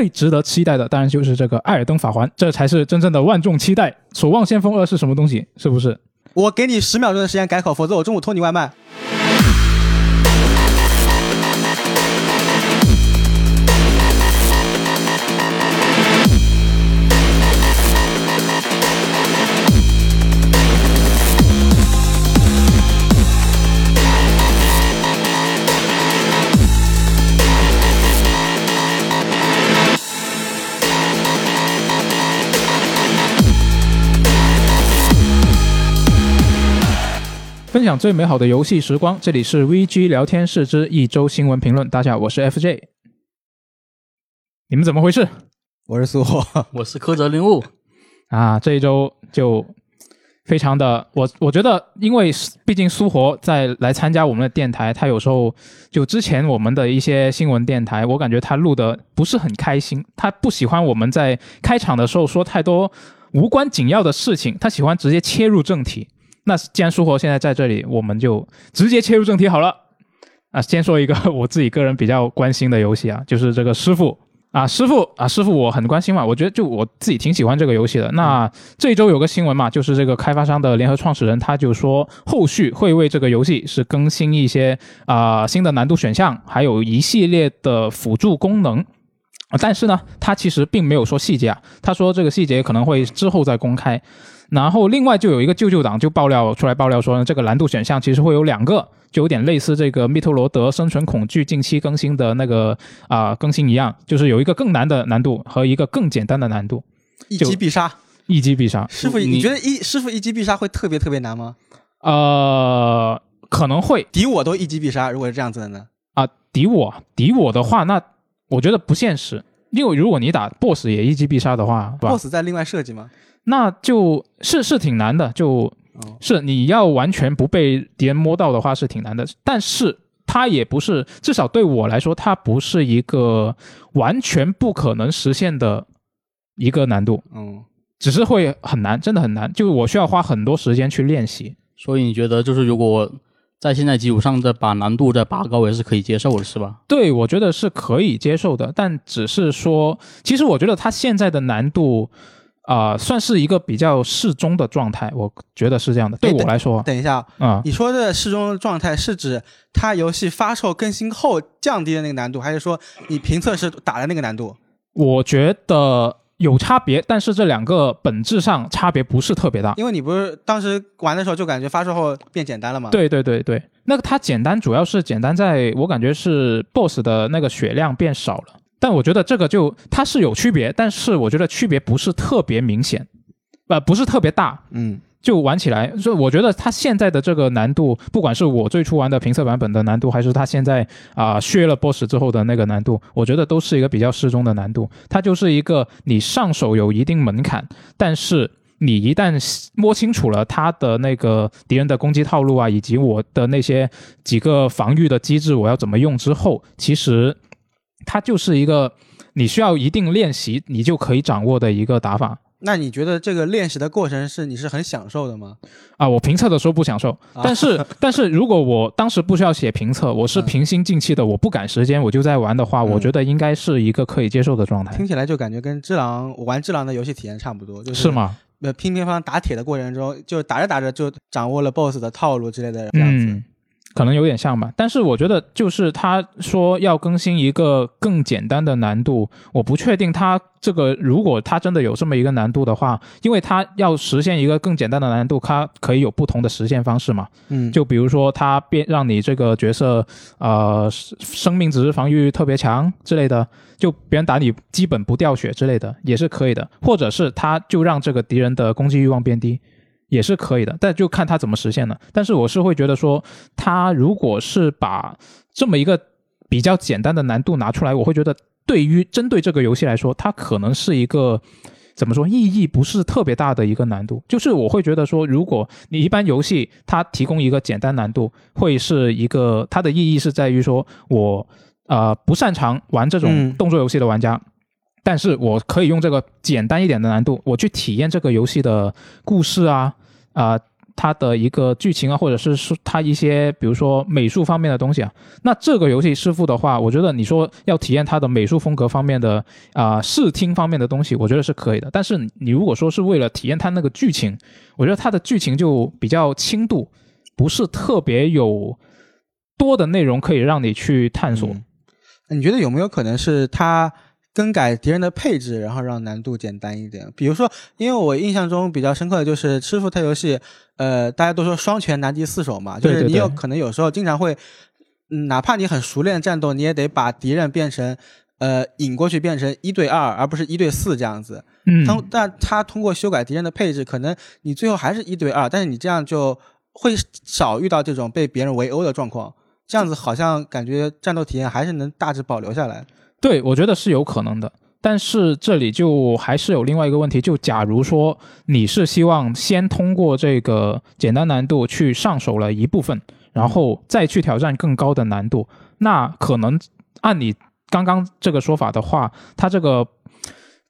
最值得期待的当然就是这个《艾尔登法环》，这才是真正的万众期待。《守望先锋二》是什么东西？是不是？我给你十秒钟的时间改口，否则我中午托你外卖。分享最美好的游戏时光，这里是 VG 聊天室之一周新闻评论。大家好，我是 FJ。你们怎么回事我是苏霍，我是柯泽林悟，啊？这一周就非常的，我我觉得，因为毕竟苏活在来参加我们的电台，他有时候就之前我们的一些新闻电台，我感觉他录的不是很开心，他不喜欢我们在开场的时候说太多无关紧要的事情，他喜欢直接切入正题。那既然苏活现在在这里，我们就直接切入正题好了。啊，先说一个 我自己个人比较关心的游戏啊，就是这个师傅啊，师傅啊，师傅我很关心嘛，我觉得就我自己挺喜欢这个游戏的。那这周有个新闻嘛，就是这个开发商的联合创始人他就说，后续会为这个游戏是更新一些啊、新的难度选项，还有一系列的辅助功能。但是呢，他其实并没有说细节啊，他说这个细节可能会之后再公开。然后另外就有一个舅舅党就爆料出来爆料说呢，这个难度选项其实会有两个，就有点类似这个密特罗德生存恐惧近期更新的那个啊、更新一样，就是有一个更难的难度和一个更简单的难度，一击必杀。一击必杀。师傅，你你觉得一师傅一击必杀会特别特别难吗？呃，可能会敌我都一击必杀，如果是这样子的呢？啊，敌我敌我的话，那我觉得不现实。因为如果你打 BOSS 也一击必杀的话，BOSS 在另外设计吗？那就是是挺难的，就哦，是你要完全不被敌人摸到的话是挺难的，但是它也不是，至少对我来说，它不是一个完全不可能实现的一个难度，嗯，只是会很难，真的很难，就是我需要花很多时间去练习。所以你觉得就是如果在现在基础上再把难度再拔高也是可以接受的，是吧？对，我觉得是可以接受的，但只是说，其实我觉得它现在的难度。啊、算是一个比较适中的状态，我觉得是这样的。对哎我来说，等一下，啊、你说的适中的状态是指它游戏发售更新后降低的那个难度，还是说你评测时打的那个难度？我觉得有差别，但是这两个本质上差别不是特别大。因为你不是当时玩的时候就感觉发售后变简单了吗？，对对对对，那个它简单主要是简单在我感觉是 BOSS 的那个血量变少了，但我觉得这个就它是有区别，但是我觉得区别不是特别明显，呃，不是特别大。嗯，就玩起来，所以我觉得它现在的这个难度，不管是我最初玩的评测版本的难度，还是它现在啊、削了 BOSS 之后的那个难度，我觉得都是一个比较适中的难度。它就是一个你上手有一定门槛，但是你一旦摸清楚了它的那个敌人的攻击套路啊，以及我的那些几个防御的机制，我要怎么用之后，其实它就是一个你需要一定练习，你就可以掌握的一个打法。那你觉得这个练习的过程是你是很享受的吗？啊，我评测的时候不享受，啊但是、但是如果我当时不需要写评测，我是嗯平心静气的，我不赶时间，我就在玩的话，嗯我觉得应该是一个可以接受的状态，听起来就感觉跟只狼我玩只狼的游戏体验差不多，就是是？吗？呃，乒乒乓乓打铁的过程中，就打着打着就掌握了 BOSS 的套路之类的这样子。嗯，可能有点像吧。但是我觉得，就是他说要更新一个更简单的难度，我不确定他这个如果他真的有这么一个难度的话，因为他要实现一个更简单的难度，他可以有不同的实现方式嘛。嗯，就比如说他变让你这个角色呃生生命值防御特别强之类的，就别人打你基本不掉血之类的也是可以的，或者是他就让这个敌人的攻击欲望变低。也是可以的，但就看他怎么实现了。但是我是会觉得说，他如果是把这么一个比较简单的难度拿出来，我会觉得对于针对这个游戏来说，它可能是一个怎么说意义不是特别大的一个难度。就是我会觉得说，如果你一般游戏它提供一个简单难度，会是一个它的意义是在于说我呃不擅长玩这种嗯动作游戏的玩家。但是我可以用这个简单一点的难度，我去体验这个游戏的故事啊，啊、它的一个剧情啊，或者是说它一些比如说美术方面的东西啊。那这个游戏师傅的话，我觉得你说要体验它的美术风格方面的啊、视听方面的东西，我觉得是可以的。但是你如果说是为了体验它那个剧情，我觉得它的剧情就比较轻度，不是特别有多的内容可以让你去探索。你觉得有没有可能是它更改敌人的配置，然后让难度简单一点？比如说，因为我印象中比较深刻的就是师傅他游戏，呃，大家都说双拳难敌四手嘛，就是你有可能有时候经常会，嗯哪怕你很熟练战斗，你也得把敌人变成。呃，引过去变成一对二，而不是一对四这样子。嗯，他但他通过修改敌人的配置，可能你最后还是一对二，但是你这样就会少遇到这种被别人围殴的状况。这样子好像感觉战斗体验还是能大致保留下来。对，我觉得是有可能的。但是这里就还是有另外一个问题，就假如说你是希望先通过这个简单难度去上手了一部分，然后再去挑战更高的难度，那可能按你刚刚这个说法的话，它这个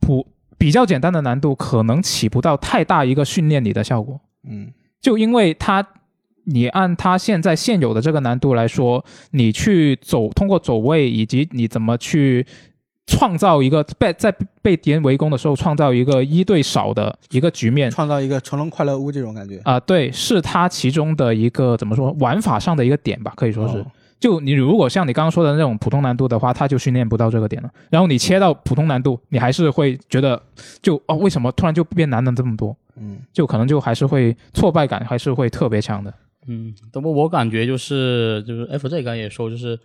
普比较简单的难度可能起不到太大一个训练你的效果。嗯就因为它，你按它现在现有的这个难度来说，你去走通过走位以及你怎么去创造一个被在被敌人围攻的时候创造一个一对少的一个局面创造一个成龙快乐屋这种感觉。啊、对，是它其中的一个怎么说玩法上的一个点吧，可以说是。哦就你如果像你刚刚说的那种普通难度的话，它就训练不到这个点了。然后你切到普通难度，你还是会觉得就哦，为什么突然就变难了这么多？嗯就可能就还是会挫败感还是会特别强的。嗯，不过我感觉就是就是 FJ 刚才也说，就是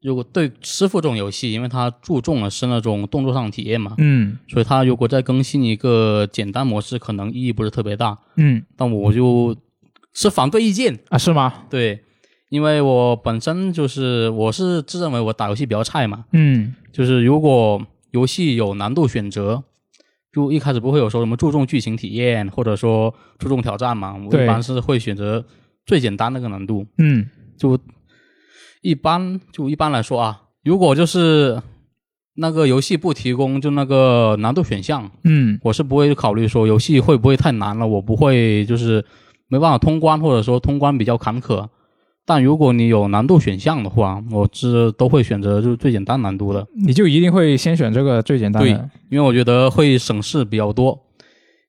如果对师傅这种游戏，因为它注重的是那种动作上的体验嘛，嗯所以它如果再更新一个简单模式，可能意义不是特别大。嗯但我就是反对意见，啊，是吗？对，因为我本身就是我是自认为我打游戏比较菜嘛，嗯就是如果游戏有难度选择，就一开始不会有说什么注重剧情体验，或者说注重挑战嘛，我一般是会选择最简单那个难度。嗯就一般就一般来说啊，如果就是那个游戏不提供就那个难度选项，嗯我是不会考虑说游戏会不会太难了，我不会就是没办法通关，或者说通关比较坎坷。但如果你有难度选项的话，我是都会选择就是最简单难度的，你就一定会先选这个最简单的。因为我觉得会省事比较多。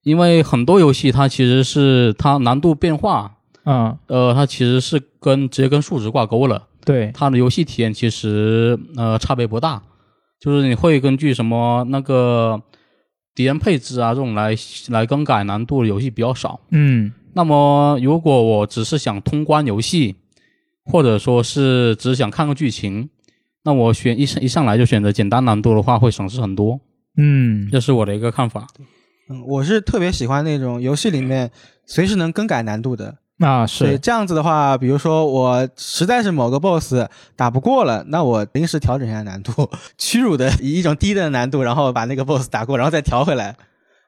因为很多游戏它其实是它难度变化，嗯，呃，它其实是跟直接跟数值挂钩了。对，它的游戏体验其实呃差别不大，就是你会根据什么那个敌人配置啊这种来来更改难度的游戏比较少。嗯那么如果我只是想通关游戏，或者说是只想看个剧情，那我选一上一上来就选择简单难度的话，会省事很多。嗯这是我的一个看法。嗯，我是特别喜欢那种游戏里面随时能更改难度的。啊是，对这样子的话，比如说我实在是某个 BOSS 打不过了，那我临时调整一下难度，屈辱的以一种低的难度，然后把那个 BOSS 打过，然后再调回来。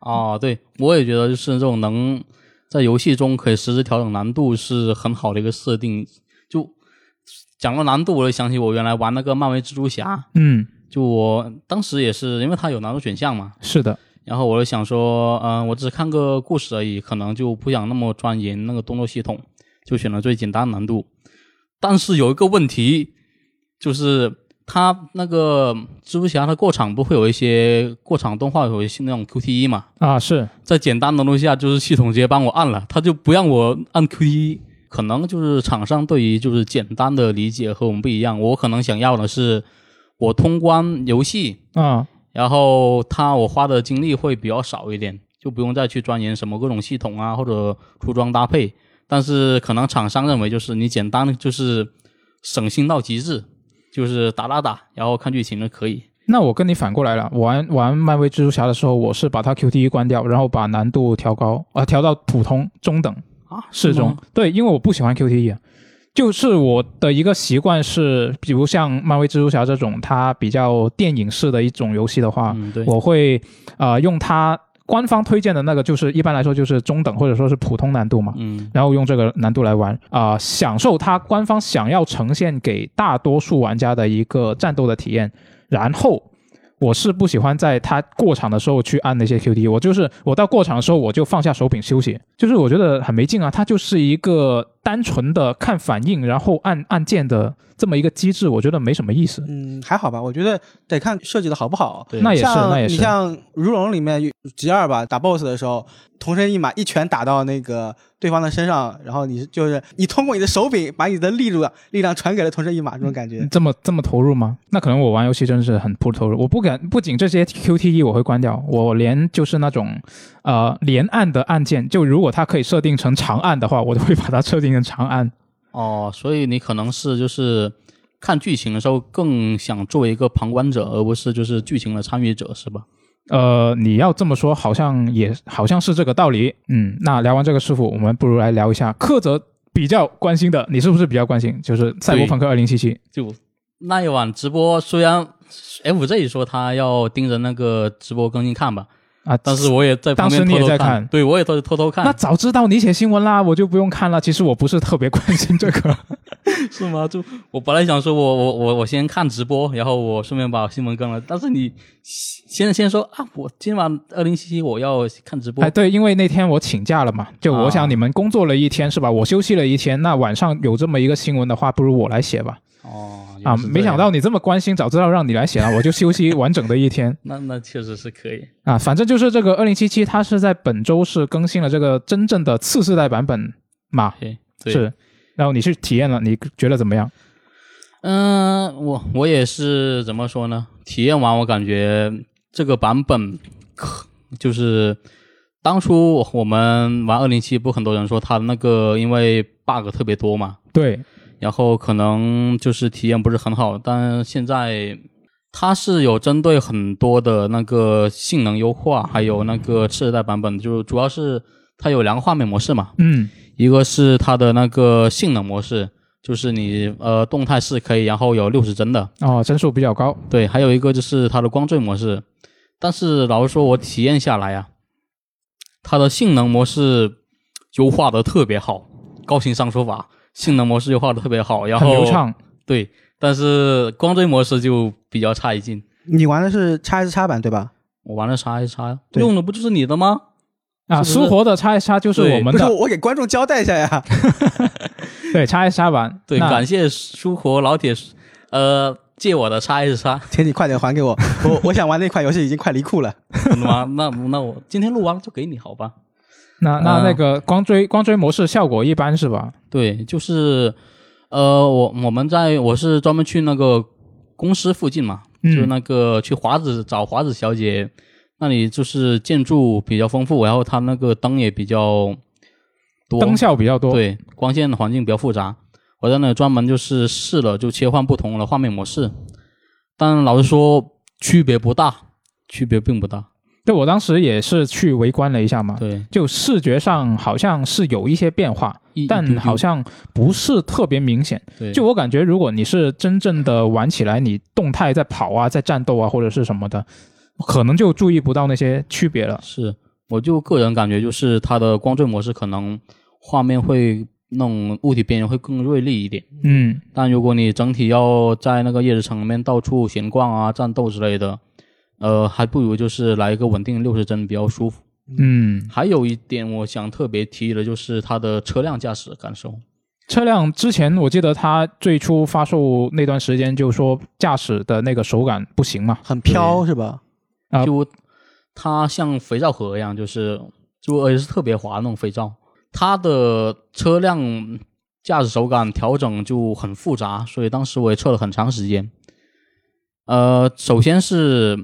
哦，对，我也觉得就是这种能在游戏中可以实时调整难度是很好的一个设定。就讲到难度，我就想起我原来玩那个漫威蜘蛛侠，嗯就我当时也是因为它有难度选项嘛，是的，然后我就想说，嗯、我只是看个故事而已，可能就不想那么钻研那个动作系统，就选了最简单难度。但是有一个问题，就是它那个蜘蛛侠它过场不会有一些过场动画有一些那种 QTE 嘛？啊是，在简单难度下，就是系统直接帮我按了，它就不让我按 QTE。可能就是厂商对于就是简单的理解和我们不一样，我可能想要的是我通关游戏，啊然后他我花的精力会比较少一点，就不用再去钻研什么各种系统啊或者出装搭配。但是可能厂商认为就是你简单就是省心到极致，就是打打打，然后看剧情就可以。那我跟你反过来了，玩玩漫威蜘蛛侠的时候，我是把它 QTE 关掉，然后把难度调高，啊、调到普通中等啊，适中。对，因为我不喜欢 QTE 啊。就是我的一个习惯是，比如像漫威蜘蛛侠这种，它比较电影式的一种游戏的话，嗯，我会啊、呃用它官方推荐的那个，就是一般来说就是中等或者说是普通难度嘛，嗯然后用这个难度来玩啊、享受它官方想要呈现给大多数玩家的一个战斗的体验。然后我是不喜欢在它过场的时候去按那些 QTE，我就是我到过场的时候我就放下手柄休息，就是我觉得很没劲啊。它就是一个单纯的看反应然后按按键的这么一个机制，我觉得没什么意思。嗯，还好吧，我觉得得看设计的好不好。对那也是，像那也是。你像如龙里面 G 二吧，打 BOSS 的时候，同身一马一拳打到那个对方的身上，然后你就是你通过你的手柄把你的力度力量传给了同身一马，这种感觉。这么这么投入吗？那可能我玩游戏真是很不投入。我不敢，不仅这些 QTE 我会关掉，我连就是那种呃连按的按键，就如果它可以设定成长按的话，我都会把它设定成长按。哦，所以你可能是就是看剧情的时候更想作为一个旁观者，而不是就是剧情的参与者，是吧？呃，你要这么说，好像也好像是这个道理。嗯，那聊完这个师傅，我们不如来聊一下柯泽比较关心的，你是不是比较关心？就是《赛博朋克2077》。就那一晚直播，虽然 FZ 说他要盯着那个直播更新看吧，啊，但是我也在当时你也在看对我也在偷偷看。那早知道你写新闻啦，我就不用看了。其实我不是特别关心这个。是吗？就我本来想说我我我我先看直播，然后我顺便把新闻更了。但是你先先说啊，我今晚二零七七我要看直播。哎，对，因为那天我请假了嘛，就我啊想你们工作了一天是吧？我休息了一天，那晚上有这么一个新闻的话，不如我来写吧。哦啊，没想到你这么关心，早知道让你来写了，我就休息完整的一天 那那确实是可以。啊。反正就是这个二零七七，它是在本周是更新了这个真正的次世代版本嘛，对对，是。然后你去体验了，你觉得怎么样？嗯、我我也是怎么说呢？体验完我感觉这个版本可就是当初我们玩二零七，不很多人说它那个因为 bug 特别多嘛，对，然后可能就是体验不是很好，但现在它是有针对很多的那个性能优化，还有那个次世代版本，就主要是它有两个画面模式嘛，嗯，一个是它的那个性能模式，就是你呃动态是可以，然后有六十帧的，哦，帧数比较高，对，还有一个就是它的光追模式，但是老实说，我体验下来啊，它的性能模式优化的特别好，高情商说法，性能模式优化的特别好，然后很流畅。对，但是光追模式就比较差一劲。你玩的是 x S 叉版对吧？我玩的叉 S 叉，对用的不就是你的吗？啊，是是苏活的 x S 叉就是我们的，我给观众交代一下呀。对 x S 叉版。对，感谢苏活老铁，呃，借我的叉 S 叉，请你快点还给我，我我想玩那款游戏已经快离库了。真的吗？那那我今天录完了就给你，好吧？那那嗯那个光追光追模式效果一般是吧？对，就是，呃，我我们在我是专门去那个公司附近嘛，嗯就那个去华子找华子小姐，那里就是建筑比较丰富，然后它那个灯也比较多，灯效比较多。，对，光线环境比较复杂。我在那里专门就是试了，就切换不同的画面模式，但老实说区别不大，区别并不大。对我当时也是去围观了一下嘛，对，就视觉上好像是有一些变化，但好像不是特别明显。对，就我感觉，如果你是真正的玩起来，你动态在跑啊，在战斗啊，或者是什么的，可能就注意不到那些区别了。是，我就个人感觉就是它的光追模式可能画面会那种物体边缘会更锐利一点，嗯，但如果你整体要在那个夜之城里面到处闲逛啊、战斗之类的，呃，还不如就是来一个稳定六十帧比较舒服。嗯，还有一点我想特别提的就是它的车辆驾驶感受。车辆之前我记得它最初发售那段时间就说驾驶的那个手感不行嘛，很飘是吧？啊就它像肥皂盒一样，就是就而且是特别滑那种肥皂。它的车辆驾驶手感调整就很复杂，所以当时我也测了很长时间。呃，首先是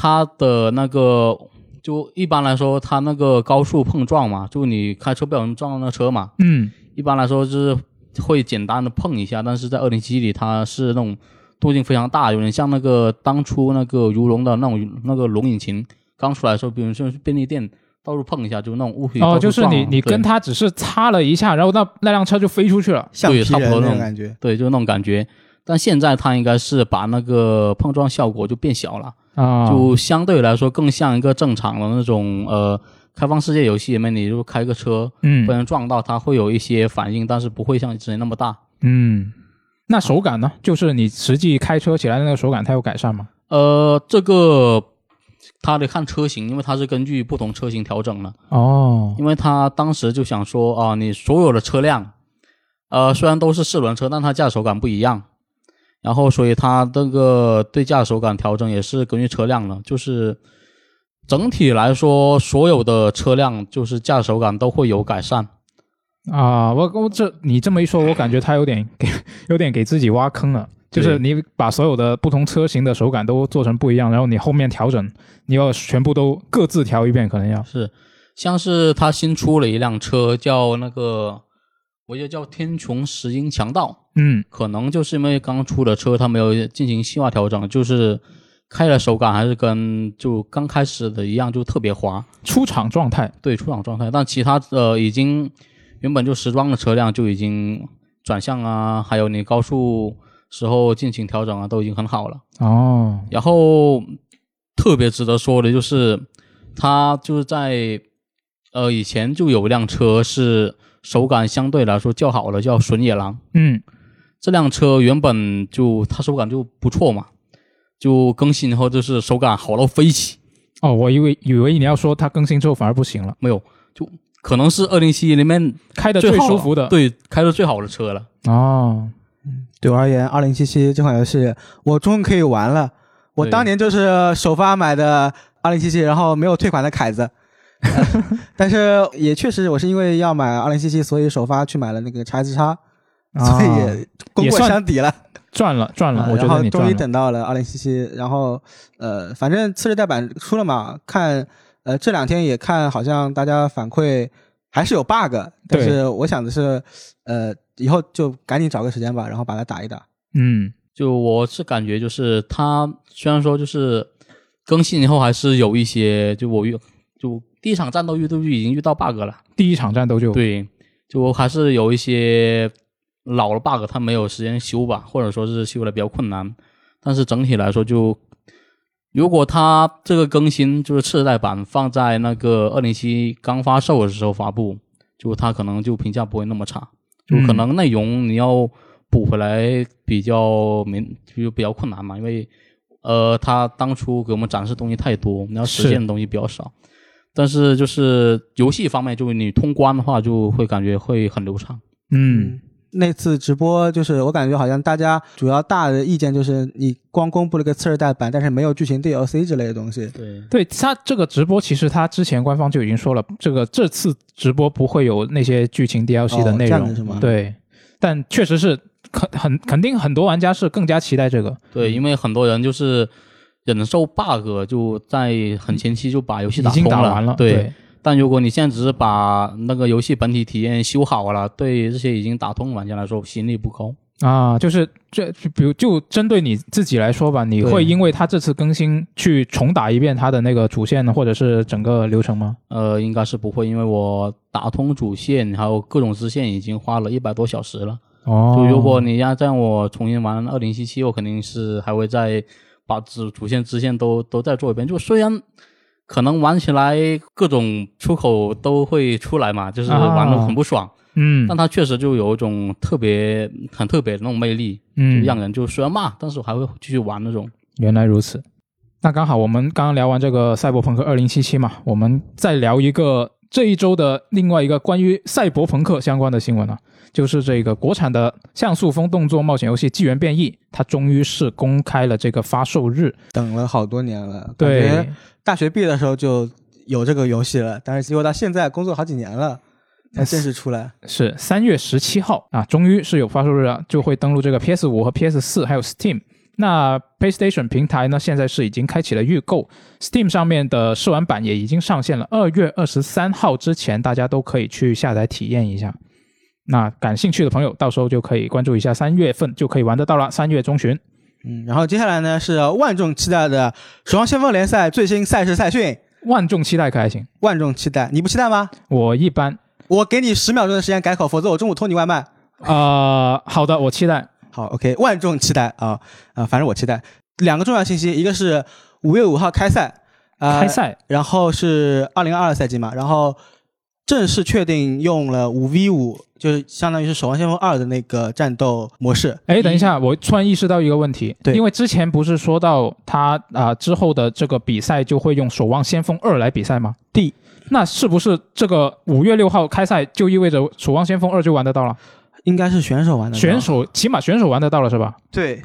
它的那个，就一般来说，它那个高速碰撞嘛，就你开车不小心撞到那车嘛，嗯，一般来说就是会简单的碰一下，但是在二零七里它是那种动静非常大，有点像那个当初那个如龙的那种那个龙引擎刚出来的时候，比如说去便利店到处碰一下，就那种物体哦，就是你你跟它只是擦了一下，然后那那辆车就飞出去了。橡皮人差不多那种那种感觉。对，就是那种感觉。但现在它应该是把那个碰撞效果就变小了，啊，就相对来说更像一个正常的那种呃开放世界游戏里面，你如果开个车嗯被人撞到，它会有一些反应，但是不会像之前那么大。嗯，那手感呢？就是你实际开车起来的那个手感，它有改善吗？呃，这个它得看车型，因为它是根据不同车型调整的。哦，因为他当时就想说啊，你所有的车辆，呃，虽然都是四轮车，但它驾驶手感不一样。然后，所以它这个对驾驶手感调整也是根据车辆了，就是整体来说，所有的车辆就是驾驶手感都会有改善。啊，我我这你这么一说，我感觉他有点给有点给自己挖坑了。就是你把所有的不同车型的手感都做成不一样，然后你后面调整，你要全部都各自调一遍，可能要是，像是他新出了一辆车，叫那个，我记得叫天穹石英强盗，嗯，可能就是因为刚出的车，它没有进行细化调整，就是开的手感还是跟就刚开始的一样，就特别滑，出厂状态，对出厂状态。但其他呃已经原本就时装的车辆就已经转向啊，还有你高速时候进行调整啊，都已经很好了。哦，然后特别值得说的就是，它就是在呃以前就有一辆车是手感相对来说较好的，叫隼野狼。嗯，这辆车原本就它手感就不错嘛，就更新以后就是手感好到飞起。哦，我以为以为你要说它更新之后反而不行了，没有，就可能是二零七里面开的最舒服的，，对，开的最好的车了。哦，对我而言，二零七七这款游戏我终于可以玩了。我当年就是首发买的二零七七，然后没有退款的凯子。但是也确实，我是因为要买二零七七，所以首发去买了那个叉 S 叉，所以啊也功过相抵了。赚了 赚了，啊我觉然后终于得你赚了。等到了二零七七，然后呃，反正次世代版出了嘛，看呃这两天也看，好像大家反馈还是有 bug，但是我想的是，呃，以后就赶紧找个时间吧，然后把它打一打。嗯，就我是感觉就是它虽然说就是更新以后还是有一些，就我用就第一场战斗遇都已经遇到 bug 了。第一场战斗就对，就还是有一些老的 bug，它没有时间修吧，或者说是修的比较困难。但是整体来说就，如果它这个更新就是次世代版放在那个二零七刚发售的时候发布，就它可能就评价不会那么差，就可能内容你要补回来比较没就比较困难嘛，因为呃，他当初给我们展示东西太多，你要实是现的东西比较少。但是就是游戏方面，就是你通关的话，就会感觉会很流畅。嗯，那次直播就是我感觉好像大家主要大的意见就是你光公布了个次世代版，但是没有剧情 DLC 之类的东西。对，对他这个直播，其实他之前官方就已经说了，这个这次直播不会有那些剧情 DLC 的哦内容，这样子是吗？对，但确实是肯很肯定很多玩家是更加期待这个，对，因为很多人就是忍受 bug，就在很前期就把游戏打通了。打完了，对，但如果你现在只是把那个游戏本体体验修好了，对这些已经打通的玩家来说吸引力不高。啊，就是这，就比如就针对你自己来说吧，你会因为他这次更新去重打一遍他的那个主线或者是整个流程吗？呃，应该是不会，因为我打通主线还有各种支线已经花了一百多小时了。哦，就如果你要让我重新玩二零七七，我肯定是还会再把主主线支线都都再做一遍。就虽然可能玩起来各种出口都会出来嘛，就是玩的很不爽，嗯但它确实就有一种特别很特别的那种魅力，嗯就，让人就虽然骂，但是我还会继续玩那种。原来如此。那刚好我们刚刚聊完这个赛博朋克二零七七嘛，我们再聊一个这一周的另外一个关于赛博朋克相关的新闻啊，就是这个国产的像素风动作冒险游戏《纪元变异》，它终于是公开了这个发售日。等了好多年了，对，大学毕业的时候就有这个游戏了，但是结果到现在工作好几年了才正式出来。是三月十七号啊，终于是有发售日了，就会登录这个 PS 五和 PS 四，还有 Steam。那 PlayStation 平台呢，现在是已经开启了预购，Steam 上面的试玩版也已经上线了。二月二十三号之前，大家都可以去下载体验一下。那感兴趣的朋友，到时候就可以关注一下，三月份就可以玩得到了。三月中旬，嗯，然后接下来呢是万众期待的《守望先锋》联赛最新赛事赛训，万众期待可还行？万众期待，你不期待吗？我一般，我给你十秒钟的时间改口，否则我中午偷你外卖。呃，好的，我期待。好，OK，万众期待啊啊、反正我期待。两个重要信息，一个是五月五号开赛，呃，开赛然后是二零二二赛季嘛，然后正式确定用了五 v 五，就是相当于是《守望先锋二》的那个战斗模式。哎，等一下，我突然意识到一个问题，对因为之前不是说到他啊、之后的这个比赛就会用《守望先锋二》来比赛吗？？D，那是不是这个五月六号开赛就意味着《守望先锋二》就玩得到了？应该是选手玩的，选手起码选手玩得到了是吧？对，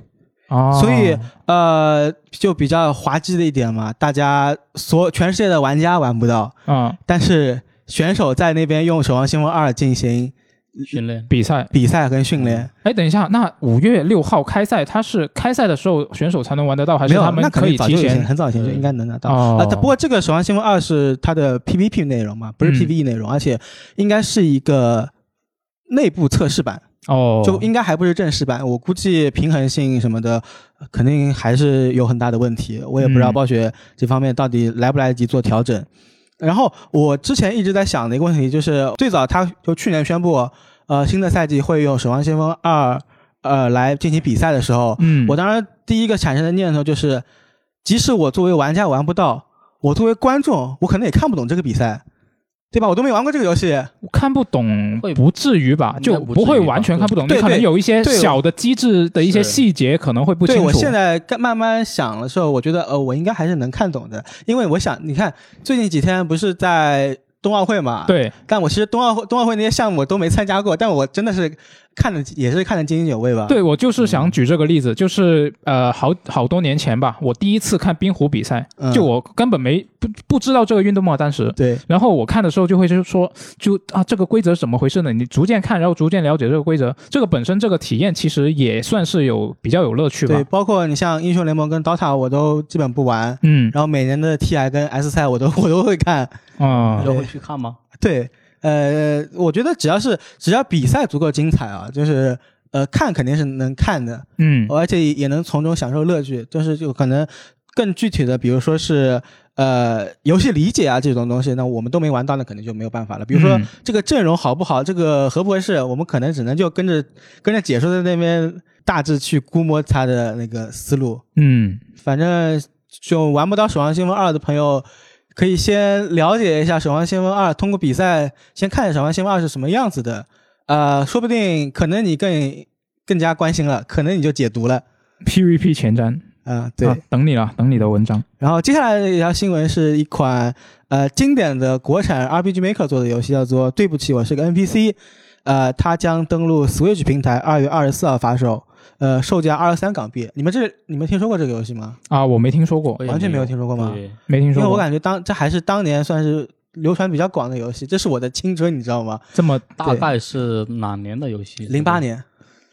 哦，所以呃就比较滑稽的一点嘛，大家所全世界的玩家玩不到，嗯，但是选手在那边用《守望先锋二》进行训练比赛。比赛跟训练。哎，等一下，那五月六号开赛，他是开赛的时候选手才能玩得到，还没有，是他们可可以提前前？很早以前就应该能拿到。哦啊，但不过这个《守望先锋二》是它的 PVP 内容嘛，不是嗯 PVE 内容，而且应该是一个内部测试版，哦，就应该还不是正式版。我估计平衡性什么的，呃肯定还是有很大的问题。我也不知道嗯暴雪这方面到底来不来得及做调整。然后我之前一直在想的一个问题就是，最早他就去年宣布，呃，新的赛季会用《守望先锋二》呃来进行比赛的时候，嗯，我当时第一个产生的念头就是，即使我作为玩家玩不到，我作为观众，我可能也看不懂这个比赛，对吧？我都没玩过这个游戏，看不懂不至于吧，就不会完全看不懂，你可能对对有一些小的机制的一些细节可能会不清楚。对我现在慢慢想的时候，我觉得呃，我应该还是能看懂的，因为我想，你看最近几天不是在冬奥会嘛，，对。但我其实冬奥会冬奥会那些项目我都没参加过，但我真的是看的也是看得津津有味吧。对，我就是想举这个例子，就是呃，好好多年前吧，我第一次看冰壶比赛，嗯就我根本没不不知道这个运动嘛，当时。对然后我看的时候就会就是说，就啊这个规则是怎么回事呢？你逐渐看，然后逐渐了解这个规则，这个本身这个体验其实也算是有比较有乐趣吧对，。包括你像英雄联盟跟 DOTA 我都基本不玩，嗯然后每年的 TI 跟 S 赛我都我都会看。啊你都会去看吗？对，呃，我觉得只要是只要比赛足够精彩啊，就是呃看肯定是能看的，嗯而且也能从中享受乐趣。就是就可能更具体的，比如说是呃游戏理解啊这种东西，那我们都没玩到，那肯定就没有办法了。比如说、嗯这个阵容好不好，这个合不合适，我们可能只能就跟着跟着解说在那边大致去估摸他的那个思路。嗯反正就玩不到《守望先锋二》的朋友，可以先了解一下《守望先锋二》，通过比赛先看一下《守望先锋二》是什么样子的。呃，说不定可能你更更加关心了，可能你就解读了。，PVP 前瞻，啊、对。啊等你了，等你的文章。然后接下来的一条新闻是一款呃经典的国产 RPG Maker 做的游戏，叫做《对不起，我是个 NPC》。呃，它将登陆 Switch 平台，二月二十四号发售。呃，售价二十三港币。你们这你们听说过这个游戏吗？啊，我没听说过，完全没有有听说过吗对因为我没听说过。感觉当这还是当年算是流传比较广的游戏，这是我的青春，你知道吗？这么大概是哪年的游戏？零八。年，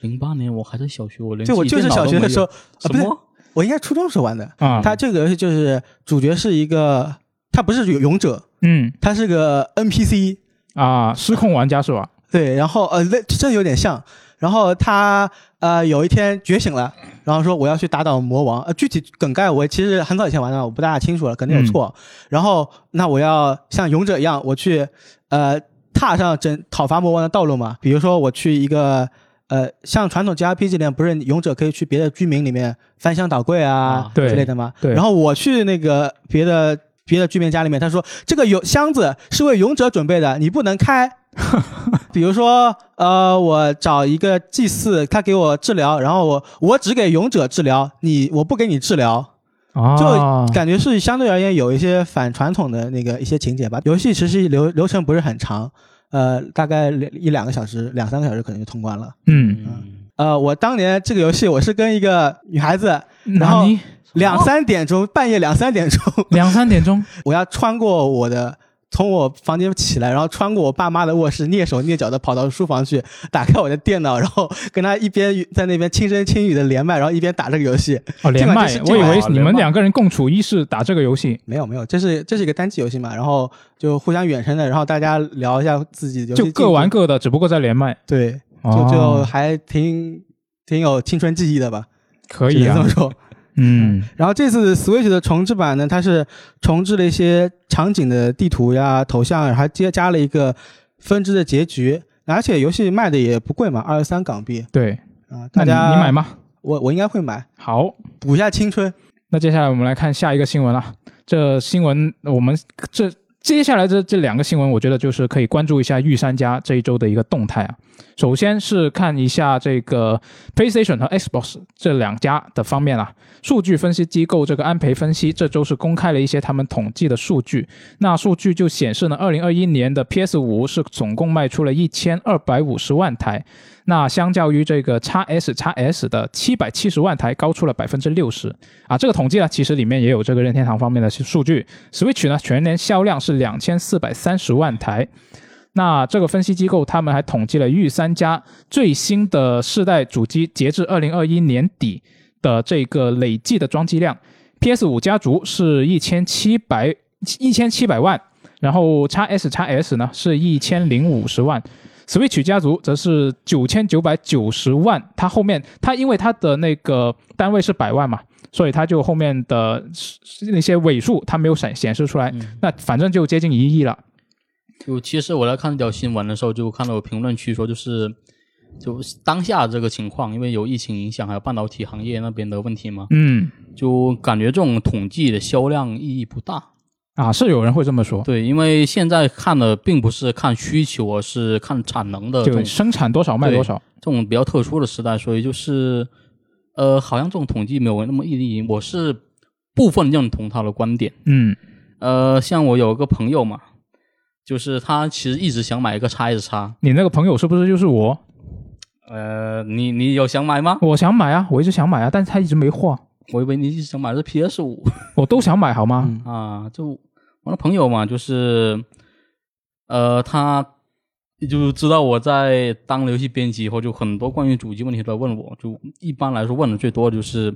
零八年我还在小学，我连就我就是小学的时候，啊，不是什么？我应该初中时候玩的。啊，它这个游戏就是主角是一个，他不是勇者，嗯他是个 NPC，啊，失控玩家是吧？对，然后呃，那真有点像。然后他呃有一天觉醒了，然后说我要去打倒魔王。呃，具体梗概我其实很早以前玩的，我不大清楚了，可能有错。然后那我要像勇者一样，我去呃踏上整讨伐魔王的道路嘛。比如说我去一个呃像传统 JRPG 里面，不是勇者可以去别的居民里面翻箱倒柜啊之类的吗？对然后我去那个别的别的居民家里面，他说这个有箱子是为勇者准备的，你不能开。比如说，呃，我找一个祭祀，他给我治疗，然后我我只给勇者治疗，你我不给你治疗，啊，就感觉是相对而言有一些反传统的那个一些情节吧。游戏其实流流程不是很长，呃，大概两一两个小时，两三个小时可能就通关了。嗯，嗯，呃，我当年这个游戏我是跟一个女孩子，然后你两三点钟，半夜两三点钟，两三点钟，我要穿过我的。从我房间起来，然后穿过我爸妈的卧室，蹑手蹑脚的跑到书房去，打开我的电脑，然后跟他一边在那边轻声轻语的连麦，然后一边打这个游戏。哦，连麦我以为你们两个人共处一室打这个游戏。没有没有，这是这是一个单机游戏嘛，然后就互相远程的，然后大家聊一下自己游戏就各玩各的，只不过在连麦。对，就哦就还挺挺有青春记忆的吧，可以啊这么，说。嗯然后这次 Switch 的重置版呢，它是重置了一些场景的地图呀、头像，还接加了一个分支的结局，而且游戏卖的也不贵嘛，二十三港币对，啊，大家你买？吗？我我应该会买，好，补一下青春。那接下来我们来看下一个新闻了。这新闻我们这接下来这这两个新闻，我觉得就是可以关注一下御三家这一周的一个动态啊。首先是看一下这个 PlayStation 和 Xbox 这两家的方面啊，数据分析机构这个安培分析这周是公开了一些他们统计的数据。那数据就显示呢，二零二一年的 PS 五是总共卖出了一千二百五十万台，那相较于这个 x S x S 的七百七十万台，高出了百分之六十啊。这个统计呢，其实里面也有这个任天堂方面的数据。Switch 呢，全年销量是两千四百三十万台。那这个分析机构他们还统计了御三家最新的世代主机截至二零二一年底的这个累计的装机量，PS 五家族是一千七百一千七百万，然后 x S x S 呢是一千零五十万，Switch 家族则是九千九百九十万。它后面它因为它的那个单位是百万嘛，所以它就后面的那些尾数它没有显显示出来，那反正就接近一亿了。就其实我在看这条新闻的时候，就看到评论区说，就是就当下这个情况，因为有疫情影响，还有半导体行业那边的问题嘛，嗯，就感觉这种统计的销量意义不大啊，是有人会这么说。对，因为现在看的并不是看需求，而是看产能的，就生产多少卖多少。这种比较特殊的时代，所以就是呃，好像这种统计没有那么意义。我是部分认同他的观点。嗯，呃，像我有个朋友嘛。就是他其实一直想买一个叉 S 叉，你那个朋友是不是就是我？呃，你你有想买吗？我想买啊，我一直想买啊，但是他一直没货。我以为你一直想买的是 PS 五，我都想买好吗？啊，就我的朋友嘛，就是呃，他就知道我在当游戏编辑以后，就很多关于主机问题都问我，就一般来说问的最多就是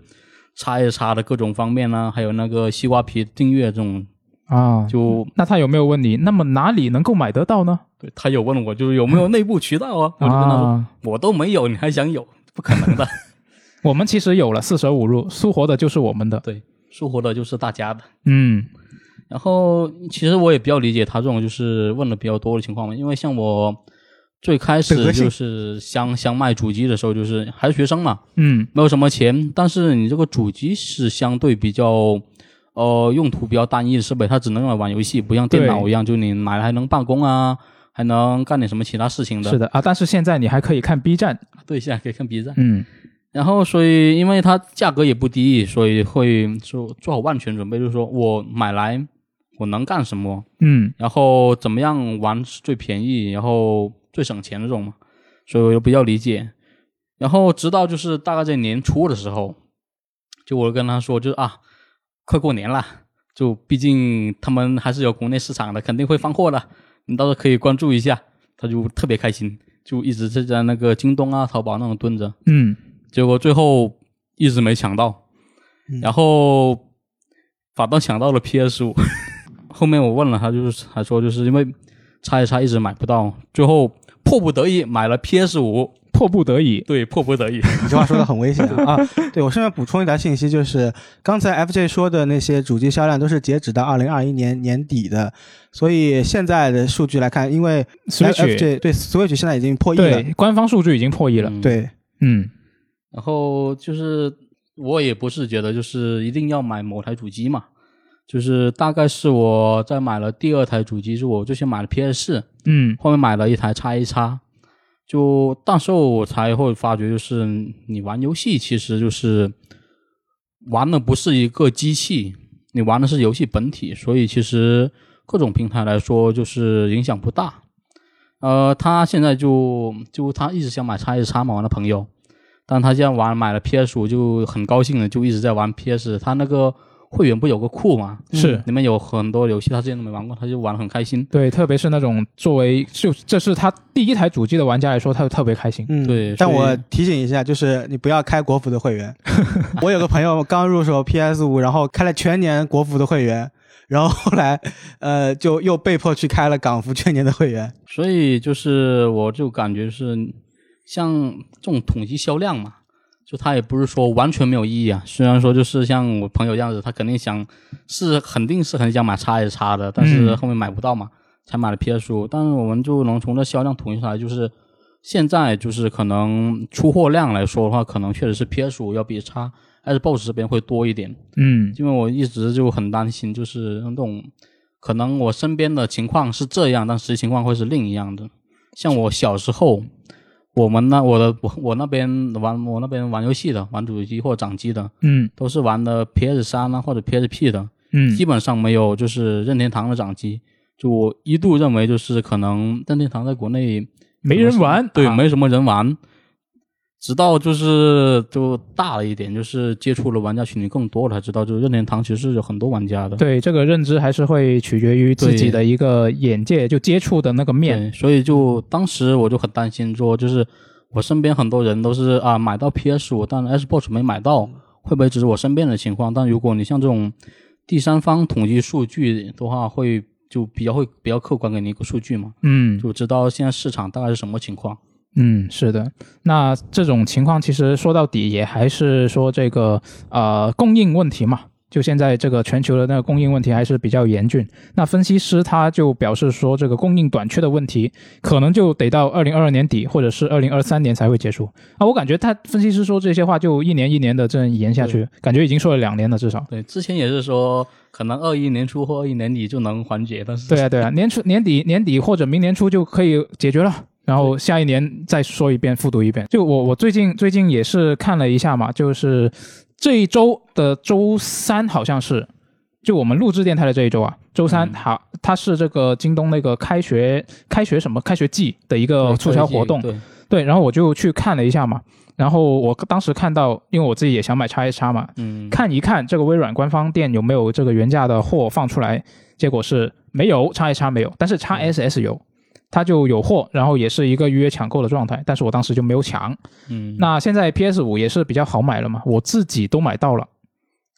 叉 S 叉的各种方面呢，还有那个西瓜皮订阅这种。啊，就那他有没有问你？那么哪里能够买得到呢？对他有问我，就是有没有内部渠道啊？我就跟他说，我都没有，你还想有？不可能的。我们其实有了，四舍五入，苏活的就是我们的，对，苏活的就是大家的。嗯，然后其实我也比较理解他这种就是问的比较多的情况嘛，因为像我最开始就是想想卖主机的时候，就是还是学生嘛，嗯，没有什么钱，但是你这个主机是相对比较。呃，用途比较单一的设备，它只能用来玩游戏，不像电脑一样，就你买了还能办公啊，还能干点什么其他事情的。是的啊，但是现在你还可以看 B 站，对，现在可以看 B 站。嗯，然后所以因为它价格也不低，所以会做做好万全准备，就是说我买来我能干什么？嗯，然后怎么样玩是最便宜，然后最省钱的这种嘛，所以我就比较理解。然后直到就是大概在年初的时候，就我跟他说，就是啊。快过年了，就毕竟他们还是有国内市场的，肯定会放货的。你到时候可以关注一下，他就特别开心，就一直是在那个京东啊、淘宝那种蹲着。嗯，结果最后一直没抢到，然后反倒抢到了 PS 五。后面我问了他，就是还说就是因为叉一叉一直买不到，最后迫不得已买了 PS 五。迫不得已，对，迫不得已。你这话说的很危险啊！对我顺便补充一条信息，就是刚才 FJ 说的那些主机销量都是截止到二零二一年年底的，所以现在的数据来看，因为 Switch 对 Switch 现在已经破亿了，官方数据已经破亿了。对，嗯，然后就是我也不是觉得就是一定要买某台主机嘛，就是大概是我在买了第二台主机，之后我最先买了 PS 四，嗯，后面买了一台叉一叉。就到时候我才会发觉，就是你玩游戏，其实就是玩的不是一个机器，你玩的是游戏本体，所以其实各种平台来说，就是影响不大。呃，他现在就就他一直想买叉一叉嘛，我的朋友，但他现在玩买了 PS 五，就很高兴的，就一直在玩 PS，他那个。会员不有个库吗？是里面有很多游戏，他之前都没玩过，他就玩的很开心。对，特别是那种作为就这是他第一台主机的玩家来说，他就特别开心。嗯，对。但我提醒一下，就是你不要开国服的会员。我有个朋友刚入手 PS 五，然后开了全年国服的会员，然后后来呃就又被迫去开了港服全年的会员。所以就是我就感觉是像这种统计销量嘛。就他也不是说完全没有意义啊，虽然说就是像我朋友这样子，他肯定想是肯定是很想买叉 S 叉的，但是后面买不到嘛，才买了 PS 五。但是我们就能从这销量统计出来，就是现在就是可能出货量来说的话，可能确实是 PS 五要比叉 S box 这边会多一点。嗯，因为我一直就很担心，就是那种可能我身边的情况是这样，但实际情况会是另一样的。像我小时候，我们那我的我我那边玩我那边玩游戏的，玩主机或掌机的，嗯。都是玩的 PS 三啊或者 PSP 的，嗯。基本上没有就是任天堂的掌机。就我一度认为，就是可能任天堂在国内没人玩，对，啊。没什么人玩。直到就是就大了一点，就是接触了玩家群体更多了，才知道就是任天堂其实是有很多玩家的。对这个认知还是会取决于自己的一个眼界，就接触的那个面。对，所以就当时我就很担心说，就是我身边很多人都是啊买到 PS 五，但 Xbox 没买到，会不会只是我身边的情况？但如果你像这种第三方统计数据的话，会就比较会比较客观给你一个数据嘛，嗯就知道现在市场大概是什么情况。嗯，是的。那这种情况其实说到底也还是说这个呃供应问题嘛。就现在这个全球的那个供应问题还是比较严峻。那分析师他就表示说，这个供应短缺的问题可能就得到二零二二年底或者是二零二三年才会结束啊。我感觉他分析师说这些话就一年一年的这样延下去，感觉已经说了两年了至少。对，之前也是说可能二一年初或二一年底就能缓解，但是对啊，对啊，年初年底年底或者明年初就可以解决了。然后下一年再说一遍，复读一遍。就我我最近最近也是看了一下嘛，就是这一周的周三好像是，就我们录制电台的这一周啊，周三嗯。好，它是这个京东那个开学开学什么开学季的一个促销活动，对，对，然后我就去看了一下嘛，然后我当时看到，因为我自己也想买叉 S 叉嘛，嗯，看一看这个微软官方店有没有这个原价的货放出来，结果是没有叉 S 叉没有，但是叉 SS 有，它就有货，然后也是一个预约抢购的状态，但是我当时就没有抢。嗯，那现在 PS 五也是比较好买了嘛，我自己都买到了。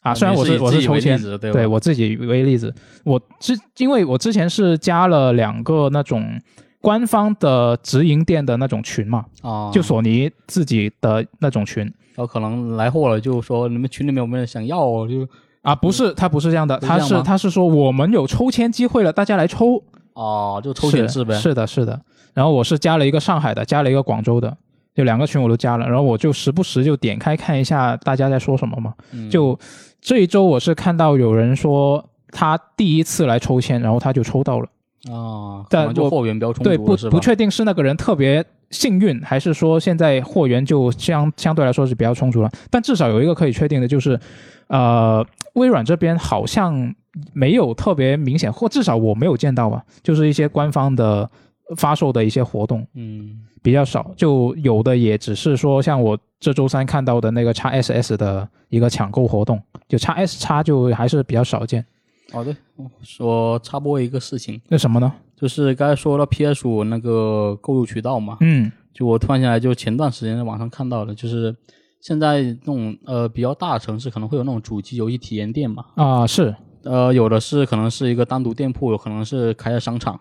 啊，虽然我是我是抽签，为例子对对我自己为例子，我之因为我之前是加了两个那种官方的直营店的那种群嘛，啊，就索尼自己的那种群，然后可能来货了，就说你们群里面有没有人想要哦？就啊，不是，他不是这样的，他是他是说我们有抽签机会了，大家来抽，哦，就抽选制呗。是是的，是的。然后我是加了一个上海的，加了一个广州的，就两个群我都加了，然后我就时不时就点开看一下大家在说什么嘛。嗯就这一周我是看到有人说他第一次来抽签，然后他就抽到了，啊，可但就货源比较充足对，不？不确定是那个人特别幸运，还是说现在货源就相相对来说是比较充足了。但至少有一个可以确定的就是，呃，微软这边好像没有特别明显，或至少我没有见到吧，就是一些官方的发售的一些活动嗯，比较少，就有的也只是说像我这周三看到的那个 x SS 的一个抢购活动，就 x S 叉就还是比较少见。哦对，说插播一个事情，那什么呢？就是刚才说到 PS 五那个购入渠道嘛，嗯。就我突然想来，就前段时间在网上看到的，就是现在那种呃比较大的城市可能会有那种主机游戏体验店嘛，啊、是呃，有的是可能是一个单独店铺，有可能是开在商场。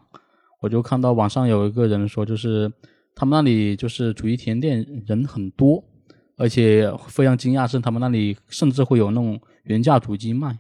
我就看到网上有一个人说，就是他们那里就是主机体验店人很多，而且非常惊讶是他们那里甚至会有那种原价主机卖，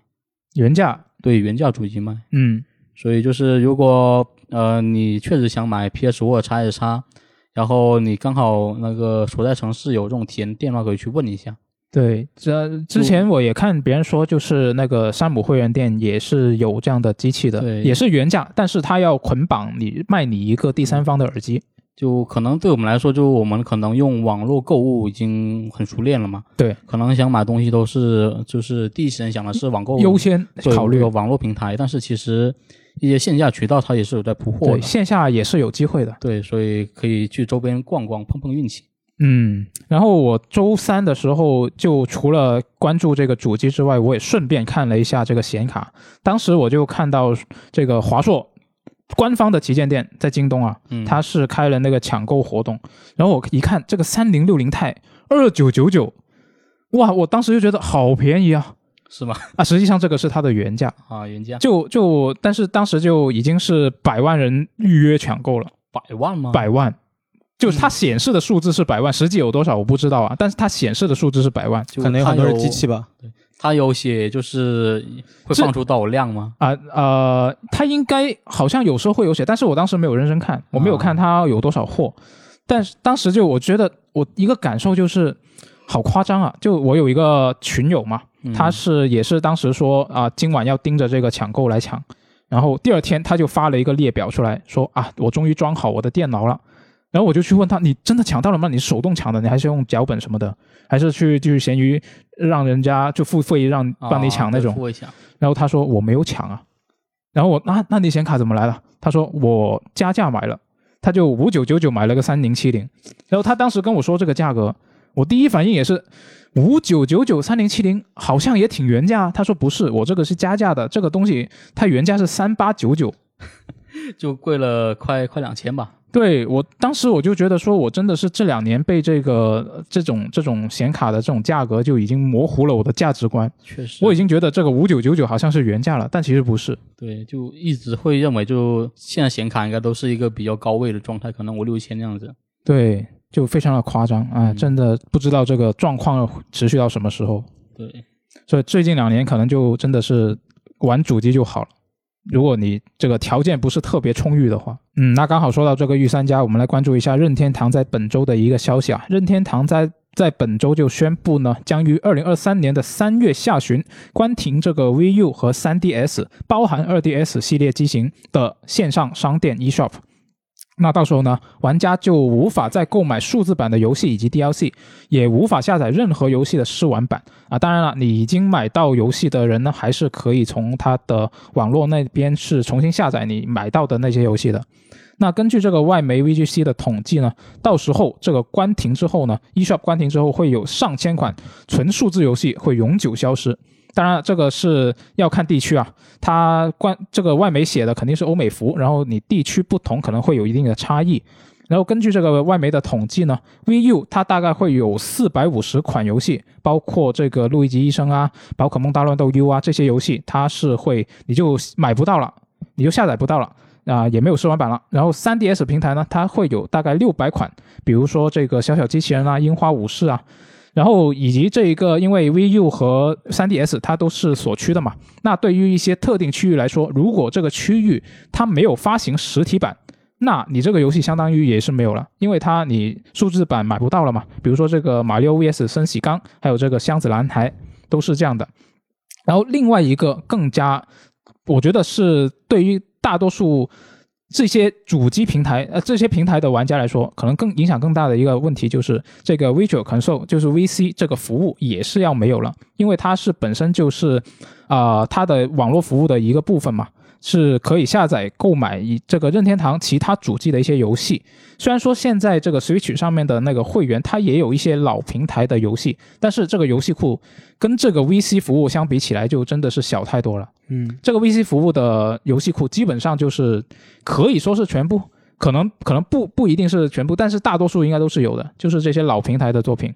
原价，对，原价主机卖。嗯所以就是如果呃你确实想买 PS 或者 x S 叉，然后你刚好那个所在城市有这种体验店的话，可以去问一下。对，这之前我也看别人说，就是那个山姆会员店也是有这样的机器的，对也是原价，但是它要捆绑你卖你一个第三方的耳机。就可能对我们来说，就我们可能用网络购物已经很熟练了嘛。对，可能想买东西都是就是第一时间想的是网购优先考虑个网络平台，但是其实一些线下渠道它也是有在铺货对，的。线下也是有机会的。对，所以可以去周边逛逛，碰碰运气。嗯，然后我周三的时候就除了关注这个主机之外，我也顺便看了一下这个显卡。当时我就看到这个华硕官方的旗舰店在京东啊，嗯，它是开了那个抢购活动，然后我一看这个三零六零钛二九九九，哇，我当时就觉得好便宜啊是吗？啊！实际上这个是它的原价，啊，原价就就但是当时就已经是百万人预约抢购了，百万吗？百万。就是它显示的数字是百万，实际有多少我不知道啊，但是它显示的数字是百万就可能有很多它是机器吧。它有写就是会这放出多少量吗？啊呃，它应该好像有时候会有写，但是我当时没有认真看，我没有看它有多少货，但是当时就我觉得我一个感受就是好夸张啊！就我有一个群友嘛，嗯他是也是当时说啊、今晚要盯着这个抢购来抢，然后第二天他就发了一个列表出来说啊，我终于装好我的电脑了。然后我就去问他，你真的抢到了吗？你手动抢的，你还是用脚本什么的，还是去就是闲鱼让人家就付费让帮你抢那种？然后他说我没有抢啊。然后我那那你显卡怎么来了？他说我加价买了，他就五九九九买了个三零七零。然后他当时跟我说这个价格，我第一反应也是五九九九三零七零，好像也挺原价。他说不是，我这个是加价的，这个东西它原价是三八九九，就贵了快快两千吧。对我当时我就觉得说，我真的是这两年被这个这种这种显卡的这种价格就已经模糊了我的价值观。确实，我已经觉得这个五九九九好像是原价了，但其实不是。对，就一直会认为就现在显卡应该都是一个比较高位的状态，可能五六千这样子。对，就非常的夸张啊！真的不知道这个状况持续到什么时候。对，所以最近两年可能就真的是玩主机就好了。如果你这个条件不是特别充裕的话，嗯，那刚好说到这个御三家，我们来关注一下任天堂在本周的一个消息啊。任天堂在在本周就宣布呢，将于二零二三年的三月下旬关停这个 VU 和 3DS，包含 2DS 系列机型的线上商店 eShop。那到时候呢，玩家就无法再购买数字版的游戏以及 DLC，也无法下载任何游戏的试玩版啊。当然了，你已经买到游戏的人呢，还是可以从他的网络那边是重新下载你买到的那些游戏的。那根据这个外媒 VGC 的统计呢，到时候这个关停之后呢，eShop 关停之后会有上千款纯数字游戏会永久消失。当然，这个是要看地区啊。它关这个外媒写的肯定是欧美服，然后你地区不同可能会有一定的差异。然后根据这个外媒的统计呢，VU 它大概会有四百五十款游戏，包括这个路易吉医生啊、宝可梦大乱斗 U 啊这些游戏，它是会你就买不到了，你就下载不到了啊，也没有试玩版了。然后 3DS 平台呢，它会有大概六百款，比如说这个小小机器人啊、樱花武士啊。然后以及这一个，因为 VU 和 3DS 它都是锁区的嘛，那对于一些特定区域来说，如果这个区域它没有发行实体版，那你这个游戏相当于也是没有了，因为它你数字版买不到了嘛。比如说这个马里奥 VS 升喜刚，还有这个箱子男孩都是这样的。然后另外一个更加，我觉得是对于大多数。这些主机平台，呃，这些平台的玩家来说，可能更影响更大的一个问题就是，这个 Virtual Console 就是 VC 这个服务也是要没有了，因为它是本身就是，啊，它的网络服务的一个部分嘛。是可以下载购买以这个任天堂其他主机的一些游戏。虽然说现在这个 Switch 上面的那个会员，它也有一些老平台的游戏，但是这个游戏库跟这个 VC 服务相比起来，就真的是小太多了。嗯，这个 VC 服务的游戏库基本上就是可以说是全部，可能可能不不一定是全部，但是大多数应该都是有的，就是这些老平台的作品。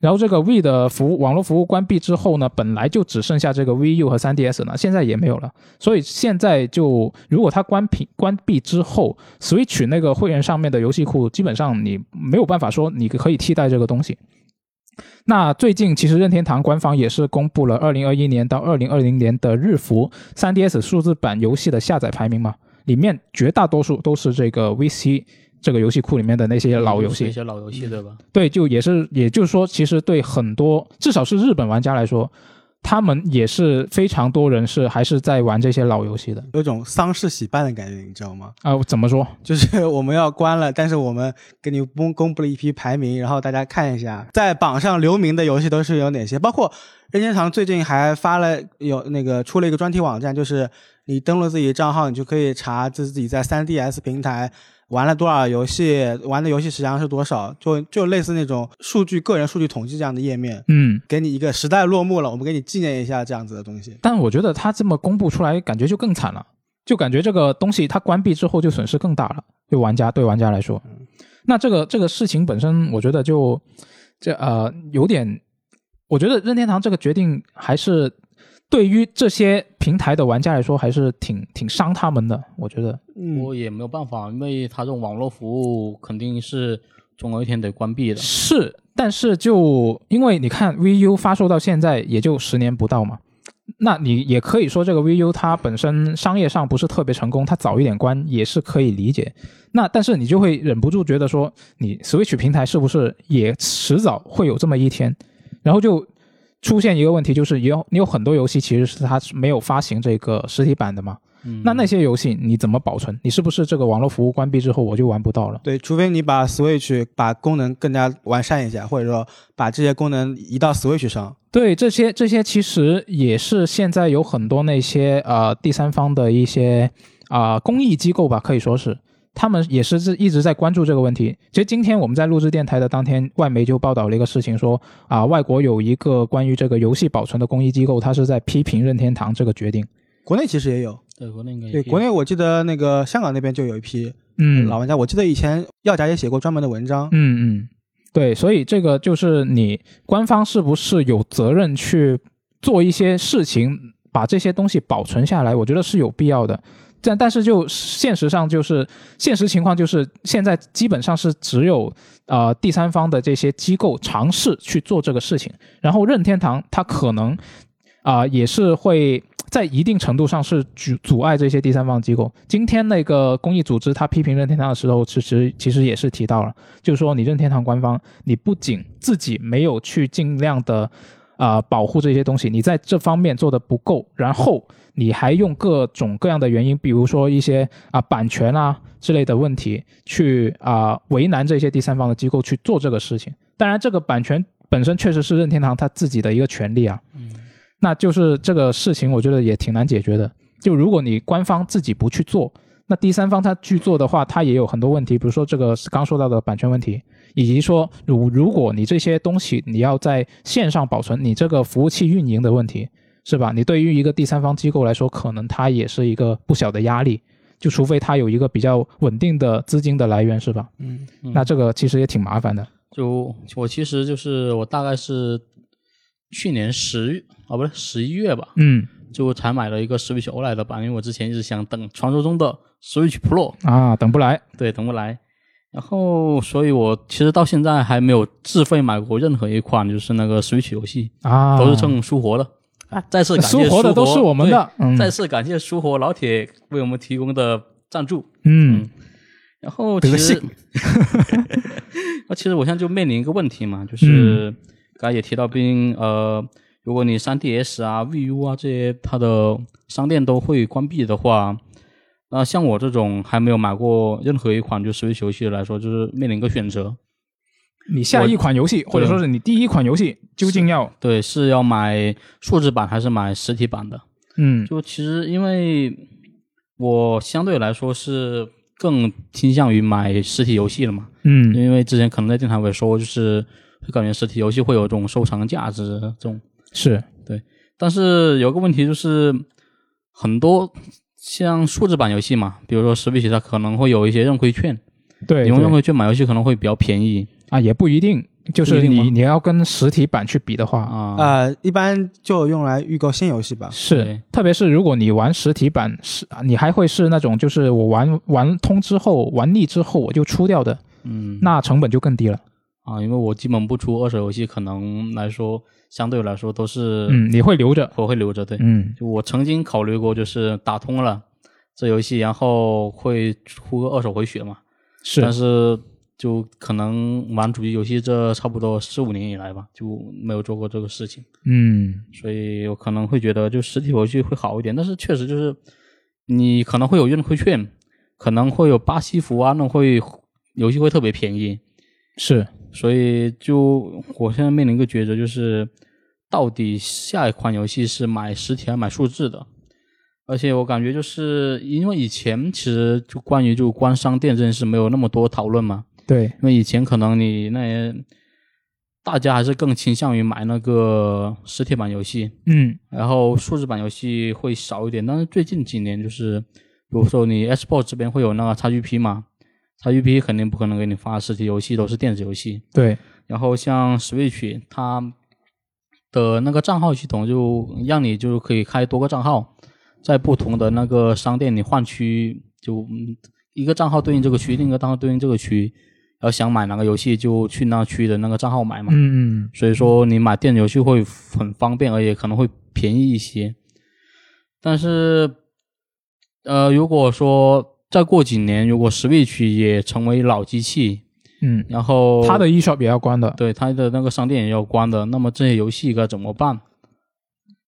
然后这个 V 的服务网络服务关闭之后呢，本来就只剩下这个 VU 和 3DS 呢，现在也没有了。所以现在就如果它关闭关闭之后，Switch 那个会员上面的游戏库基本上你没有办法说你可以替代这个东西。那最近其实任天堂官方也是公布了2021年到2020年的日服 3DS 数字版游戏的下载排名嘛，里面绝大多数都是这个 VC。这个游戏库里面的那些老游戏，一些老游戏对吧？对，就也是，也就是说，其实对很多，至少是日本玩家来说，他们也是非常多人是还是在玩这些老游戏的，有种丧事喜办的感觉，你知道吗？啊，怎么说？就是我们要关了，但是我们给你公公布了一批排名，然后大家看一下，在榜上留名的游戏都是有哪些，包括任天堂最近还发了有那个出了一个专题网站，就是你登录自己的账号，你就可以查自己在 3DS 平台。玩了多少游戏？玩的游戏时长是多少？就就类似那种数据、个人数据统计这样的页面，嗯，给你一个时代落幕了，我们给你纪念一下这样子的东西。但我觉得他这么公布出来，感觉就更惨了，就感觉这个东西它关闭之后就损失更大了，对玩家对玩家来说。那这个这个事情本身，我觉得就这呃有点，我觉得任天堂这个决定还是。对于这些平台的玩家来说，还是挺挺伤他们的。我觉得，我也没有办法，因为他这种网络服务肯定是总有一天得关闭的。是，但是就因为你看 VU 发售到现在也就十年不到嘛，那你也可以说这个 VU 它本身商业上不是特别成功，它早一点关也是可以理解。那但是你就会忍不住觉得说，你 Switch 平台是不是也迟早会有这么一天？然后就。出现一个问题，就是有你有很多游戏其实是它是没有发行这个实体版的嘛。嗯那那些游戏你怎么保存？你是不是这个网络服务关闭之后我就玩不到了？对，除非你把 Switch 把功能更加完善一下，或者说把这些功能移到 Switch 上。对，这些这些其实也是现在有很多那些呃第三方的一些啊、公益机构吧，可以说是他们也是一直在关注这个问题。其实今天我们在录制电台的当天，外媒就报道了一个事情说，啊、外国有一个关于这个游戏保存的公益机构，它是在批评任天堂这个决定。国内其实也有，对国内应该也对，国内我记得那个香港那边就有一批嗯，老玩家，我记得以前药家也写过专门的文章。嗯嗯，对，所以这个就是你官方是不是有责任去做一些事情，把这些东西保存下来？我觉得是有必要的。但但是就现实上就是现实情况就是现在基本上是只有呃第三方的这些机构尝试去做这个事情，然后任天堂它可能啊、也是会在一定程度上是阻阻碍这些第三方机构。今天那个公益组织他批评任天堂的时候，其实其实也是提到了，就是说你任天堂官方，你不仅自己没有去尽量的啊、保护这些东西，你在这方面做的不够，然后你还用各种各样的原因，比如说一些啊、版权啊之类的问题，去啊、为难这些第三方的机构去做这个事情。当然，这个版权本身确实是任天堂他自己的一个权利啊。嗯那就是这个事情，我觉得也挺难解决的。就如果你官方自己不去做，那第三方他去做的话，他也有很多问题，比如说这个刚说到的版权问题，以及说如如果你这些东西你要在线上保存，你这个服务器运营的问题，是吧？你对于一个第三方机构来说，可能它也是一个不小的压力。就除非它有一个比较稳定的资金的来源，是吧？嗯，嗯那这个其实也挺麻烦的。就我其实就是我大概是去年十月啊，不是十一月吧，嗯就才买了一个 Switch OLED 的版，因为我之前一直想等传说中的 Switch Pro，啊，等不来。对，等不来。然后，所以我其实到现在还没有自费买过任何一款就是那个 Switch 游戏，啊，都是蹭书活的。啊，再次感谢书活的都是我们的，嗯再次感谢书活老铁为我们提供的赞助。嗯然后其实 那其实我现在就面临一个问题嘛，就是刚才也提到，毕竟呃，如果你 3DS 啊、VU 啊这些它的商店都会关闭的话，那像我这种还没有买过任何一款就 Switch 游戏的来说，就是面临一个选择，你下一款游戏，或者说是你第一款游戏，究竟要对，是要买数字版还是买实体版的？嗯。就其实因为我相对来说是更倾向于买实体游戏了嘛，嗯。因为之前可能在电台我也说过，就是会感觉实体游戏会有这种收藏价值这种，是。对但是有个问题就是很多像数字版游戏嘛，比如说 Switch 它可能会有一些认亏券，对对你用认亏券买游戏可能会比较便宜啊，也不一定，就是你你要跟实体版去比的话，啊。呃，一般就用来预购新游戏吧。是，特别是如果你玩实体版，是啊你还会是那种就是我玩玩通之后玩腻之后我就出掉的，嗯，那成本就更低了。啊，因为我基本不出二手游戏，可能来说相对来说都是嗯，你会留着，我会留着，对。嗯就我曾经考虑过，就是打通了这游戏，然后会出个二手回血嘛。是但是就可能玩主机游戏这差不多四五年以来吧，就没有做过这个事情，嗯所以我可能会觉得就实体游戏会好一点。但是确实就是你可能会有优惠券，可能会有巴西服啊，那会游戏会特别便宜。是所以就我现在面临一个抉择，就是到底下一款游戏是买实体还是买数字的？而且我感觉就是因为以前其实就关于就关商店这件事没有那么多讨论嘛，对，因为以前可能你那些大家还是更倾向于买那个实体版游戏，嗯然后数字版游戏会少一点。但是最近几年就是，比如说你 Xbox 这边会有那个 XGP 嘛，XGP 肯定不可能给你发实体游戏，都是电子游戏。对，然后像 Switch 它的那个账号系统就让你就可以开多个账号，在不同的那个商店你换区，就嗯一个账号对应这个区，另一个账号对应这个区，要想买哪个游戏就去那区的那个账号买嘛。嗯嗯所以说你买电子游戏会很方便，而且可能会便宜一些。但是，呃，如果说再过几年，如果 Switch 也成为老机器，嗯，然后它的 eShop 也要关的。对它的那个商店也要关的，那么这些游戏该怎么办？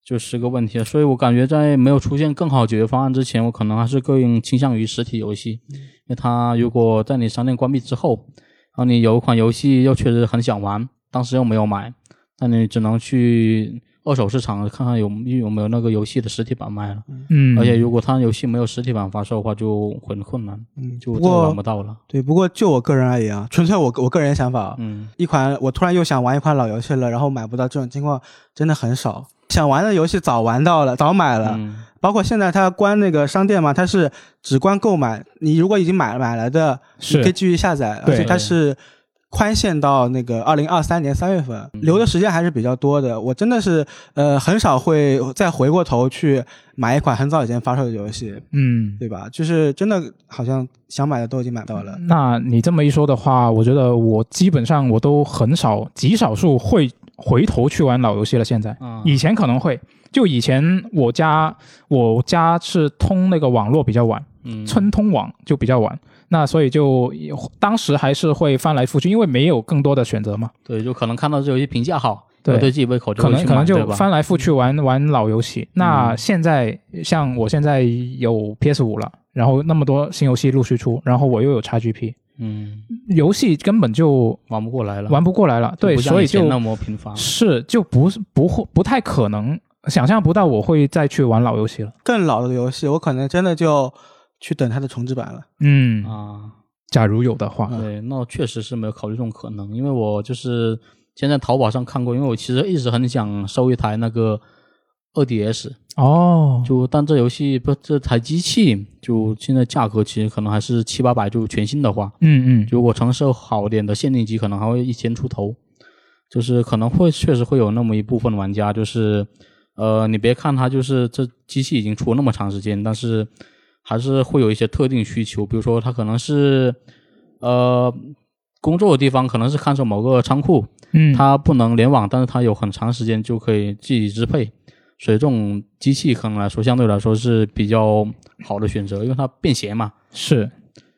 就是个问题，所以我感觉在没有出现更好解决方案之前，我可能还是更倾向于实体游戏，因为它如果在你商店关闭之后，然后你有一款游戏又确实很想玩，当时又没有买，那你只能去二手市场看看有有没有那个游戏的实体版卖了。嗯，而且如果它游戏没有实体版发售的话，就很困难，嗯，就玩不到了。对，不过就我个人而言啊，纯粹我我个人想法啊，嗯一款我突然又想玩一款老游戏了，然后买不到，这种情况真的很少。想玩的游戏早玩到了，早买了，嗯包括现在它关那个商店嘛，它是只关购买，你如果已经买了买来的，是你可以继续下载，对而且它是宽限到那个二零二三年三月份，留的时间还是比较多的。我真的是呃很少会再回过头去买一款很早以前发售的游戏，嗯，对吧？就是真的好像想买的都已经买到了。那你这么一说的话，我觉得我基本上我都很少，极少数会回头去玩老游戏了。现在，啊以前可能会，就以前我家我家是通那个网络比较晚，嗯村通网就比较晚，那所以就当时还是会翻来覆去，因为没有更多的选择嘛，对，就可能看到这游戏评价好，对对自己胃口就可会去买，能可能就？翻来覆去玩玩老游戏。那嗯现在像我现在有 PS 五了，然后那么多新游戏陆续出，然后我又有 XGP，嗯，游戏根本就玩不过来了，玩不过来了，对，所以就那么频繁。是就不是不会不太可能想象不到我会再去玩老游戏了。更老的游戏，我可能真的就去等它的重置版了。嗯，啊，假如有的话，对，那我确实是没有考虑这种可能，因为我就是先在淘宝上看过，因为我其实一直很想收一台那个二 DS，哦，就但这游戏不这台机器就现在价格其实可能还是七八百，就全新的话，嗯嗯，如果成色好点的限定机，可能还会一千出头，就是可能会确实会有那么一部分玩家，就是呃，你别看它就是这机器已经出了那么长时间，但是还是会有一些特定需求，比如说它可能是呃工作的地方可能是看守某个仓库，嗯，它不能联网，但是它有很长时间就可以自己支配，所以这种机器可能来说相对来说是比较好的选择，因为它便携嘛。是。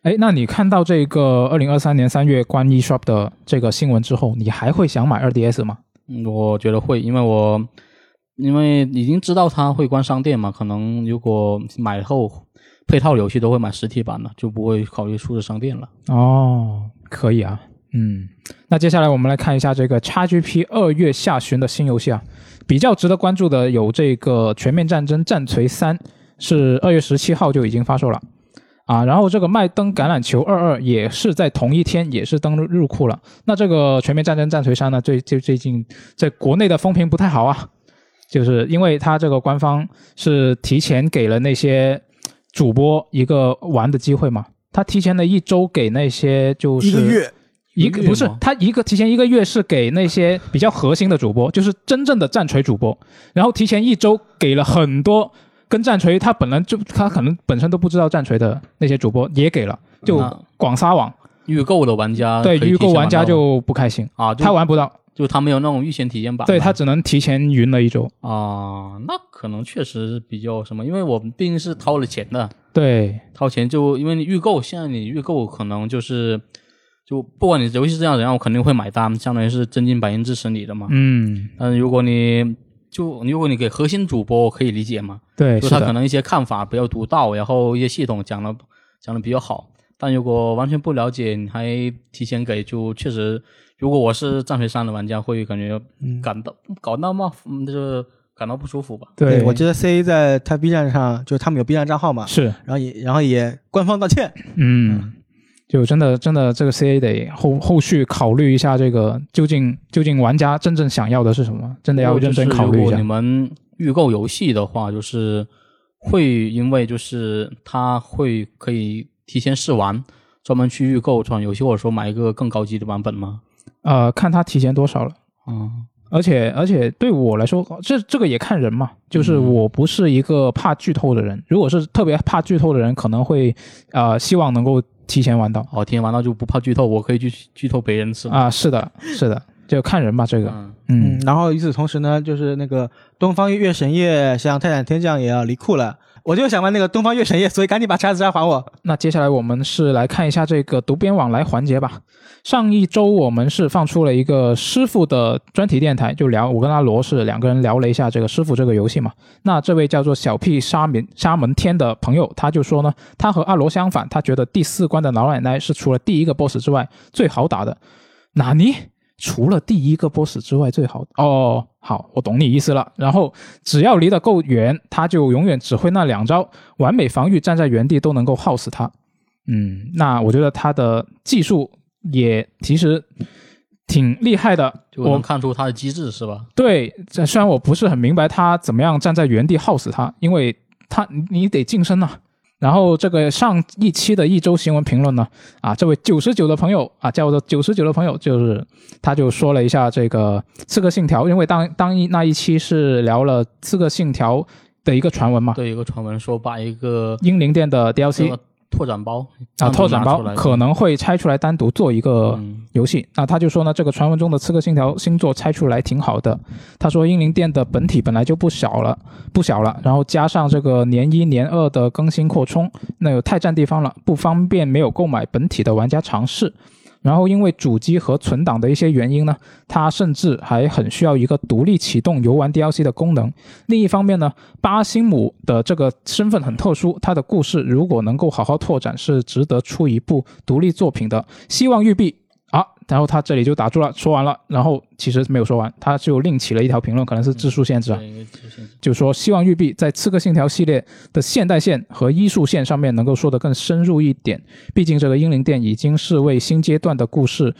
哎，那你看到这个二零二三年三月关 eShop 的这个新闻之后，你还会想买二 DS 吗？嗯，我觉得会，因为我因为已经知道它会关商店嘛，可能如果买后配套游戏都会买实体版的，就不会考虑数字商店了。哦，可以啊，嗯，那接下来我们来看一下这个 XGP 二月下旬的新游戏啊，比较值得关注的有这个《全面战争：战锤三》，是二月十七号就已经发售了啊，然后这个麦登橄榄球二二也是在同一天也是登入入库了。那这个《全面战争：战锤三》呢，最最最近在国内的风评不太好啊，就是因为它这个官方是提前给了那些主播一个玩的机会嘛，他提前了一周给那些就是一个月，一个不是他一个提前一个月是给那些比较核心的主播，就是真正的战锤主播，然后提前一周给了很多跟战锤他本来就他可能本身都不知道战锤的那些主播也给了，就广撒网，预购的玩家对预购玩家就不开心，啊，他玩不到，就他没有那种预先体验版，对他只能提前云了一周，啊，那可能确实比较什么，因为我们毕竟是掏了钱的，对，掏钱就因为你预购，现在你预购可能就是就不管你游戏这样怎样，我肯定会买单，相当于是真金白银支持你的嘛。嗯，但是如果你就如果你给核心主播，我可以理解嘛，对，就他可，能一些看法比较独到，然后一些系统讲的讲的比较好。但如果完全不了解，你还提前给，就确实，如果我是战锤三的玩家，会感觉感到搞到冒，嗯，就是感到不舒服吧。对，我记得 C A 在他 B 站上，就是他们有 B 站账号嘛，是，然后也然后也官方道歉，嗯，就真的真的这个 CA 得后后续考虑一下，这个究竟究竟玩家真正想要的是什么，真的要认真考虑一下。如果你。们预购游戏的话，就是会因为就是它会可以提前试玩，专门去预购这款游戏，或者说买一个更高级的版本吗？呃，看他提前多少了。嗯，而且而且对我来说，这这个也看人嘛。就是嗯我不是一个怕剧透的人，如果是特别怕剧透的人，可能会呃希望能够提前玩到哦，提前玩到就不怕剧透，我可以去剧透别人是吗？啊。是的，是的，就看人吧。这个，嗯，嗯嗯，然后与此同时呢，就是那个东方月神夜像泰坦天降也要离库了，我就想玩那个东方月神夜，所以赶紧把叉子杀还我。那接下来我们是来看一下这个读编往来环节吧。上一周我们是放出了一个师傅的专题电台，就聊我跟阿罗是两个人聊了一下这个师傅这个游戏嘛。那这位叫做小屁沙门沙门天的朋友，他就说呢，他和阿罗相反，他觉得第四关的老奶奶是除了第一个 BOSS 之外最好打的。纳尼？除了第一个 BOSS 之外最好哦，好，我懂你意思了。然后只要离得够远，他就永远只会那两招，完美防御，站在原地都能够耗死他。嗯，那我觉得他的技术也其实挺厉害的。就我能看出他的机制是吧？对，这虽然我不是很明白他怎么样站在原地耗死他，因为他你你得近身呐、然后这个上一期的一周新闻评论呢，啊，这位九十九的朋友啊，叫做九十九的朋友，就是他就说了一下这个《刺客信条》，因为当当一那一期是聊了《刺客信条》的一个传闻嘛，对，一个传闻说把一个英灵殿的 DLC 个拓展包啊，拓展包可能会拆出来单独做一个嗯游戏。那他就说呢，这个传闻中的《刺客信条》星座拆出来挺好的。他说英灵殿的本体本来就不小了，不小了，然后加上这个年一年二的更新扩充，那有太占地方了，不方便没有购买本体的玩家尝试。然后因为主机和存档的一些原因呢，它甚至还很需要一个独立启动游玩 DLC 的功能。另一方面呢，巴辛姆的这个身份很特殊，他的故事如果能够好好拓展，是值得出一部独立作品的。希望育碧，然后他这里就打住了，说完了，然后其实没有说完，他就另起了一条评论，可能是字数限制啊。就说希望玉碧在《刺客信条》系列的现代线和医术线上面能够说得更深入一点。毕竟这个英灵殿已经是为新阶段的故事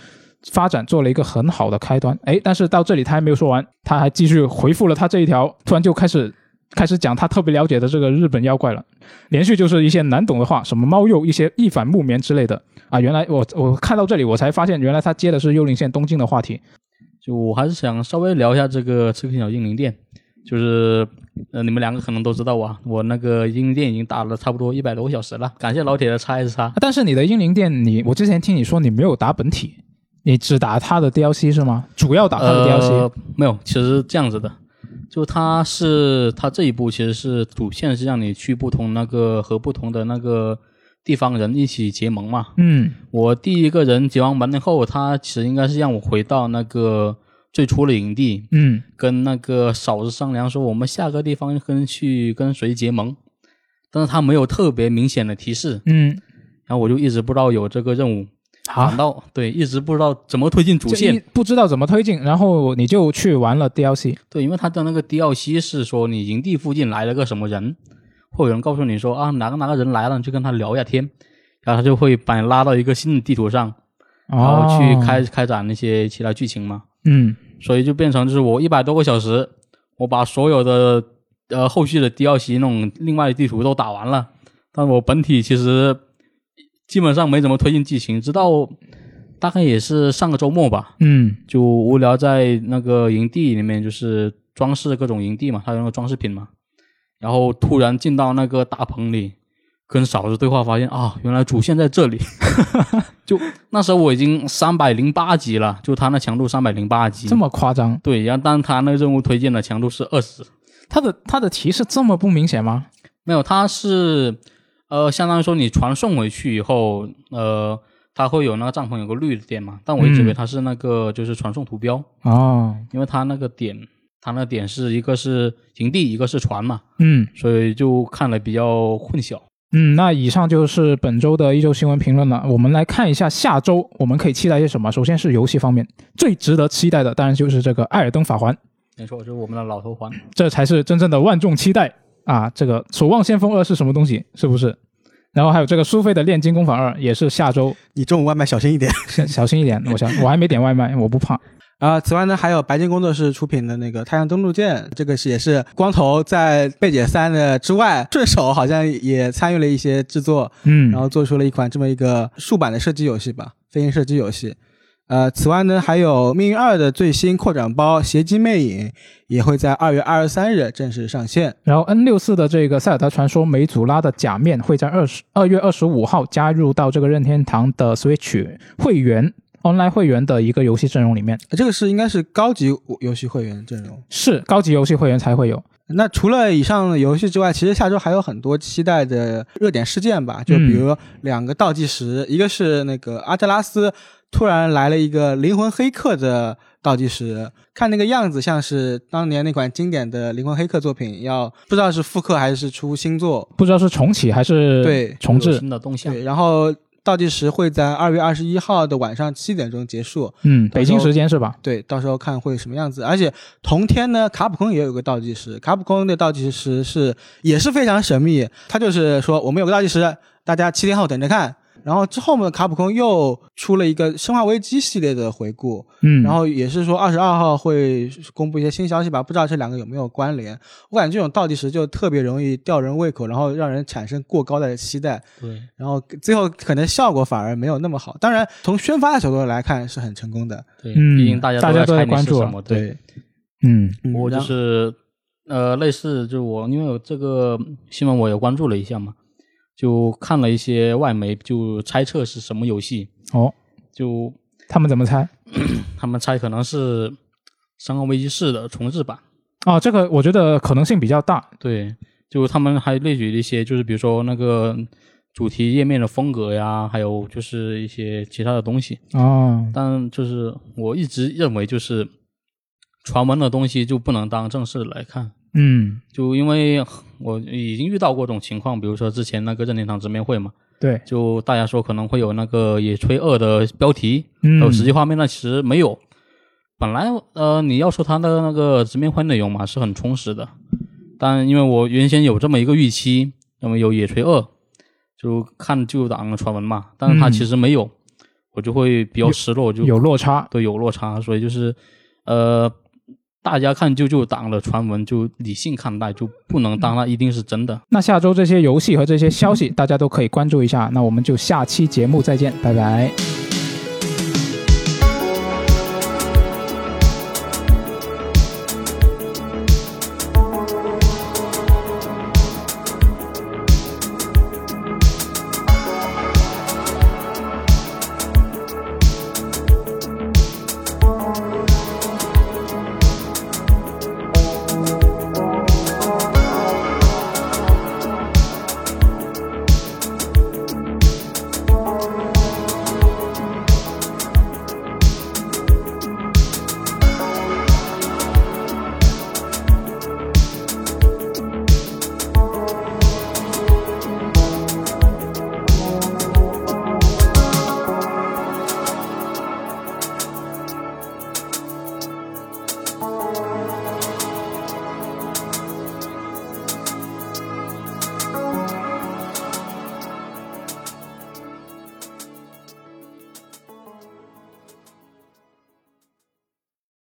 发展做了一个很好的开端。哎，但是到这里他还没有说完，他还继续回复了他这一条，突然就开始开始讲他特别了解的这个日本妖怪了，连续就是一些难懂的话，什么猫鼬、一些一反木棉之类的啊。原来我我看到这里我才发现，原来他接的是幽灵线东京的话题。就我还是想稍微聊一下这个《刺客信条：英灵殿》，就是呃，你们两个可能都知道啊，我那个英灵殿已经打了差不多一百多个小时了，感谢老铁的叉 S 叉啊。但是你的英灵殿，你我之前听你说你没有打本体，你只打它的 DLC 是吗？主要打它的 DLC。呃，没有，其实是这样子的，就它是它这一步其实是主线是让你去不同那个和不同的那个地方人一起结盟嘛。嗯。我第一个人结完盟以后，他其实应该是让我回到那个最初的营地，嗯。跟那个嫂子商量说我们下个地方跟去跟谁结盟，但是他没有特别明显的提示，嗯，然后我就一直不知道有这个任务，反好，倒对一直不知道怎么推进主线。不知道怎么推进，然后你就去玩了 DLC。对，因为他的那个 DLC 是说你营地附近来了个什么人，会有人告诉你说啊哪个哪个人来了，你去跟他聊一下天，然后他就会把你拉到一个新的地图上，然后去哦开、开展那些其他剧情嘛。嗯。所以就变成就是我一百多个小时，我把所有的呃后续的 DLC 那种另外的地图都打完了，但我本体其实基本上没怎么推进剧情，直到大概也是上个周末吧，嗯。就无聊在那个营地里面就是装饰各种营地嘛，它有那个装饰品嘛，然后突然进到那个大棚里。跟嫂子对话，发现啊，原来主线在这里。就那时候我已经三百零八级了，就他那强度三百零八级，这么夸张？对，然后但他那任务推荐的强度是二十，他的他的提示这么不明显吗？没有，他是呃，相当于说你传送回去以后，呃，它会有那个帐篷有个绿的点嘛，但我一直以为它是那个就是传送图标，哦，因为它那个点，它那点是一个是营地，一个是船嘛，嗯所以就看了比较混淆。嗯，那以上就是本周的一周新闻评论了。我们来看一下下周我们可以期待些什么。首先是游戏方面，最值得期待的当然就是这个《艾尔登法环》。没错，就是我们的老头环。这才是真正的万众期待啊！这个《守望先锋二》是什么东西？是不是？然后还有这个苏菲的《炼金工坊二》也是下周，你中午外卖小心一点。小 小心一点。我想我还没点外卖，我不怕。啊、此外呢，还有白金工作室出品的那个《太阳登陆舰》，这个是也是光头在贝姐三的之外，顺手好像也参与了一些制作，嗯，然后做出了一款这么一个竖版的射击游戏吧，飞行射击游戏。呃，此外呢，还有《命运二》的最新扩展包《邪姬魅影》也会在二月二十三日正式上线。然后 N 六四的这个塞尔达传说梅祖拉的假面会在二十二月二十五号加入到这个任天堂的 Switch 会员 Online 会员的一个游戏阵容里面，呃这个是应该是高级游戏会员阵容。是高级游戏会员才会有。那除了以上的游戏之外，其实下周还有很多期待的热点事件吧，就比如两个倒计时，一个是那个阿特拉斯突然来了一个灵魂黑客的倒计时，看那个样子像是当年那款经典的灵魂黑客作品，要不知道是复刻还是出新作，不知道是重启还是对重置。新的动向。对，然后倒计时会在二月二十一号的晚上七点钟结束。嗯，北京时间是吧？对，到时候看会什么样子。而且同天呢，卡普空也有个倒计时，卡普空的倒计时是也是非常神秘，他就是说我们有个倒计时，大家七天后等着看。然后之后呢，卡普空又出了一个《生化危机》系列的回顾，嗯，然后也是说二十二号会公布一些新消息吧，不知道这两个有没有关联。我感觉这种倒计时就特别容易吊人胃口，然后让人产生过高的期待，对，然后最后可能效果反而没有那么好。当然，从宣发的角度来看是很成功的。对，嗯毕竟大家大家都在关注什么，对。嗯嗯我就是呃，类似就我因为我这个新闻我也关注了一下嘛，就看了一些外媒就猜测是什么游戏，哦，就他们怎么猜？他们猜可能是《生化危机四》的重置版。哦，这个我觉得可能性比较大。对，就他们还列举了一些，就是比如说那个主题页面的风格呀，还有就是一些其他的东西。哦，但就是我一直认为，就是传闻的东西就不能当正式来看。嗯，就因为我已经遇到过这种情况，比如说之前那个任天堂直面会嘛，对，就大家说可能会有那个《野炊二》的标题，嗯，还有实际画面，那其实没有。本来呃，你要说它的那个直面会内容嘛，是很充实的，但因为我原先有这么一个预期，那么有《野炊二》，就看旧档传闻嘛，但是它嗯其实没有，我就会比较失落，就有落差。对有落差，所以就是呃，大家看救救党的传闻就理性看待，就不能当它一定是真的。那下周这些游戏和这些消息，大家都可以关注一下。那我们就下期节目再见，拜拜。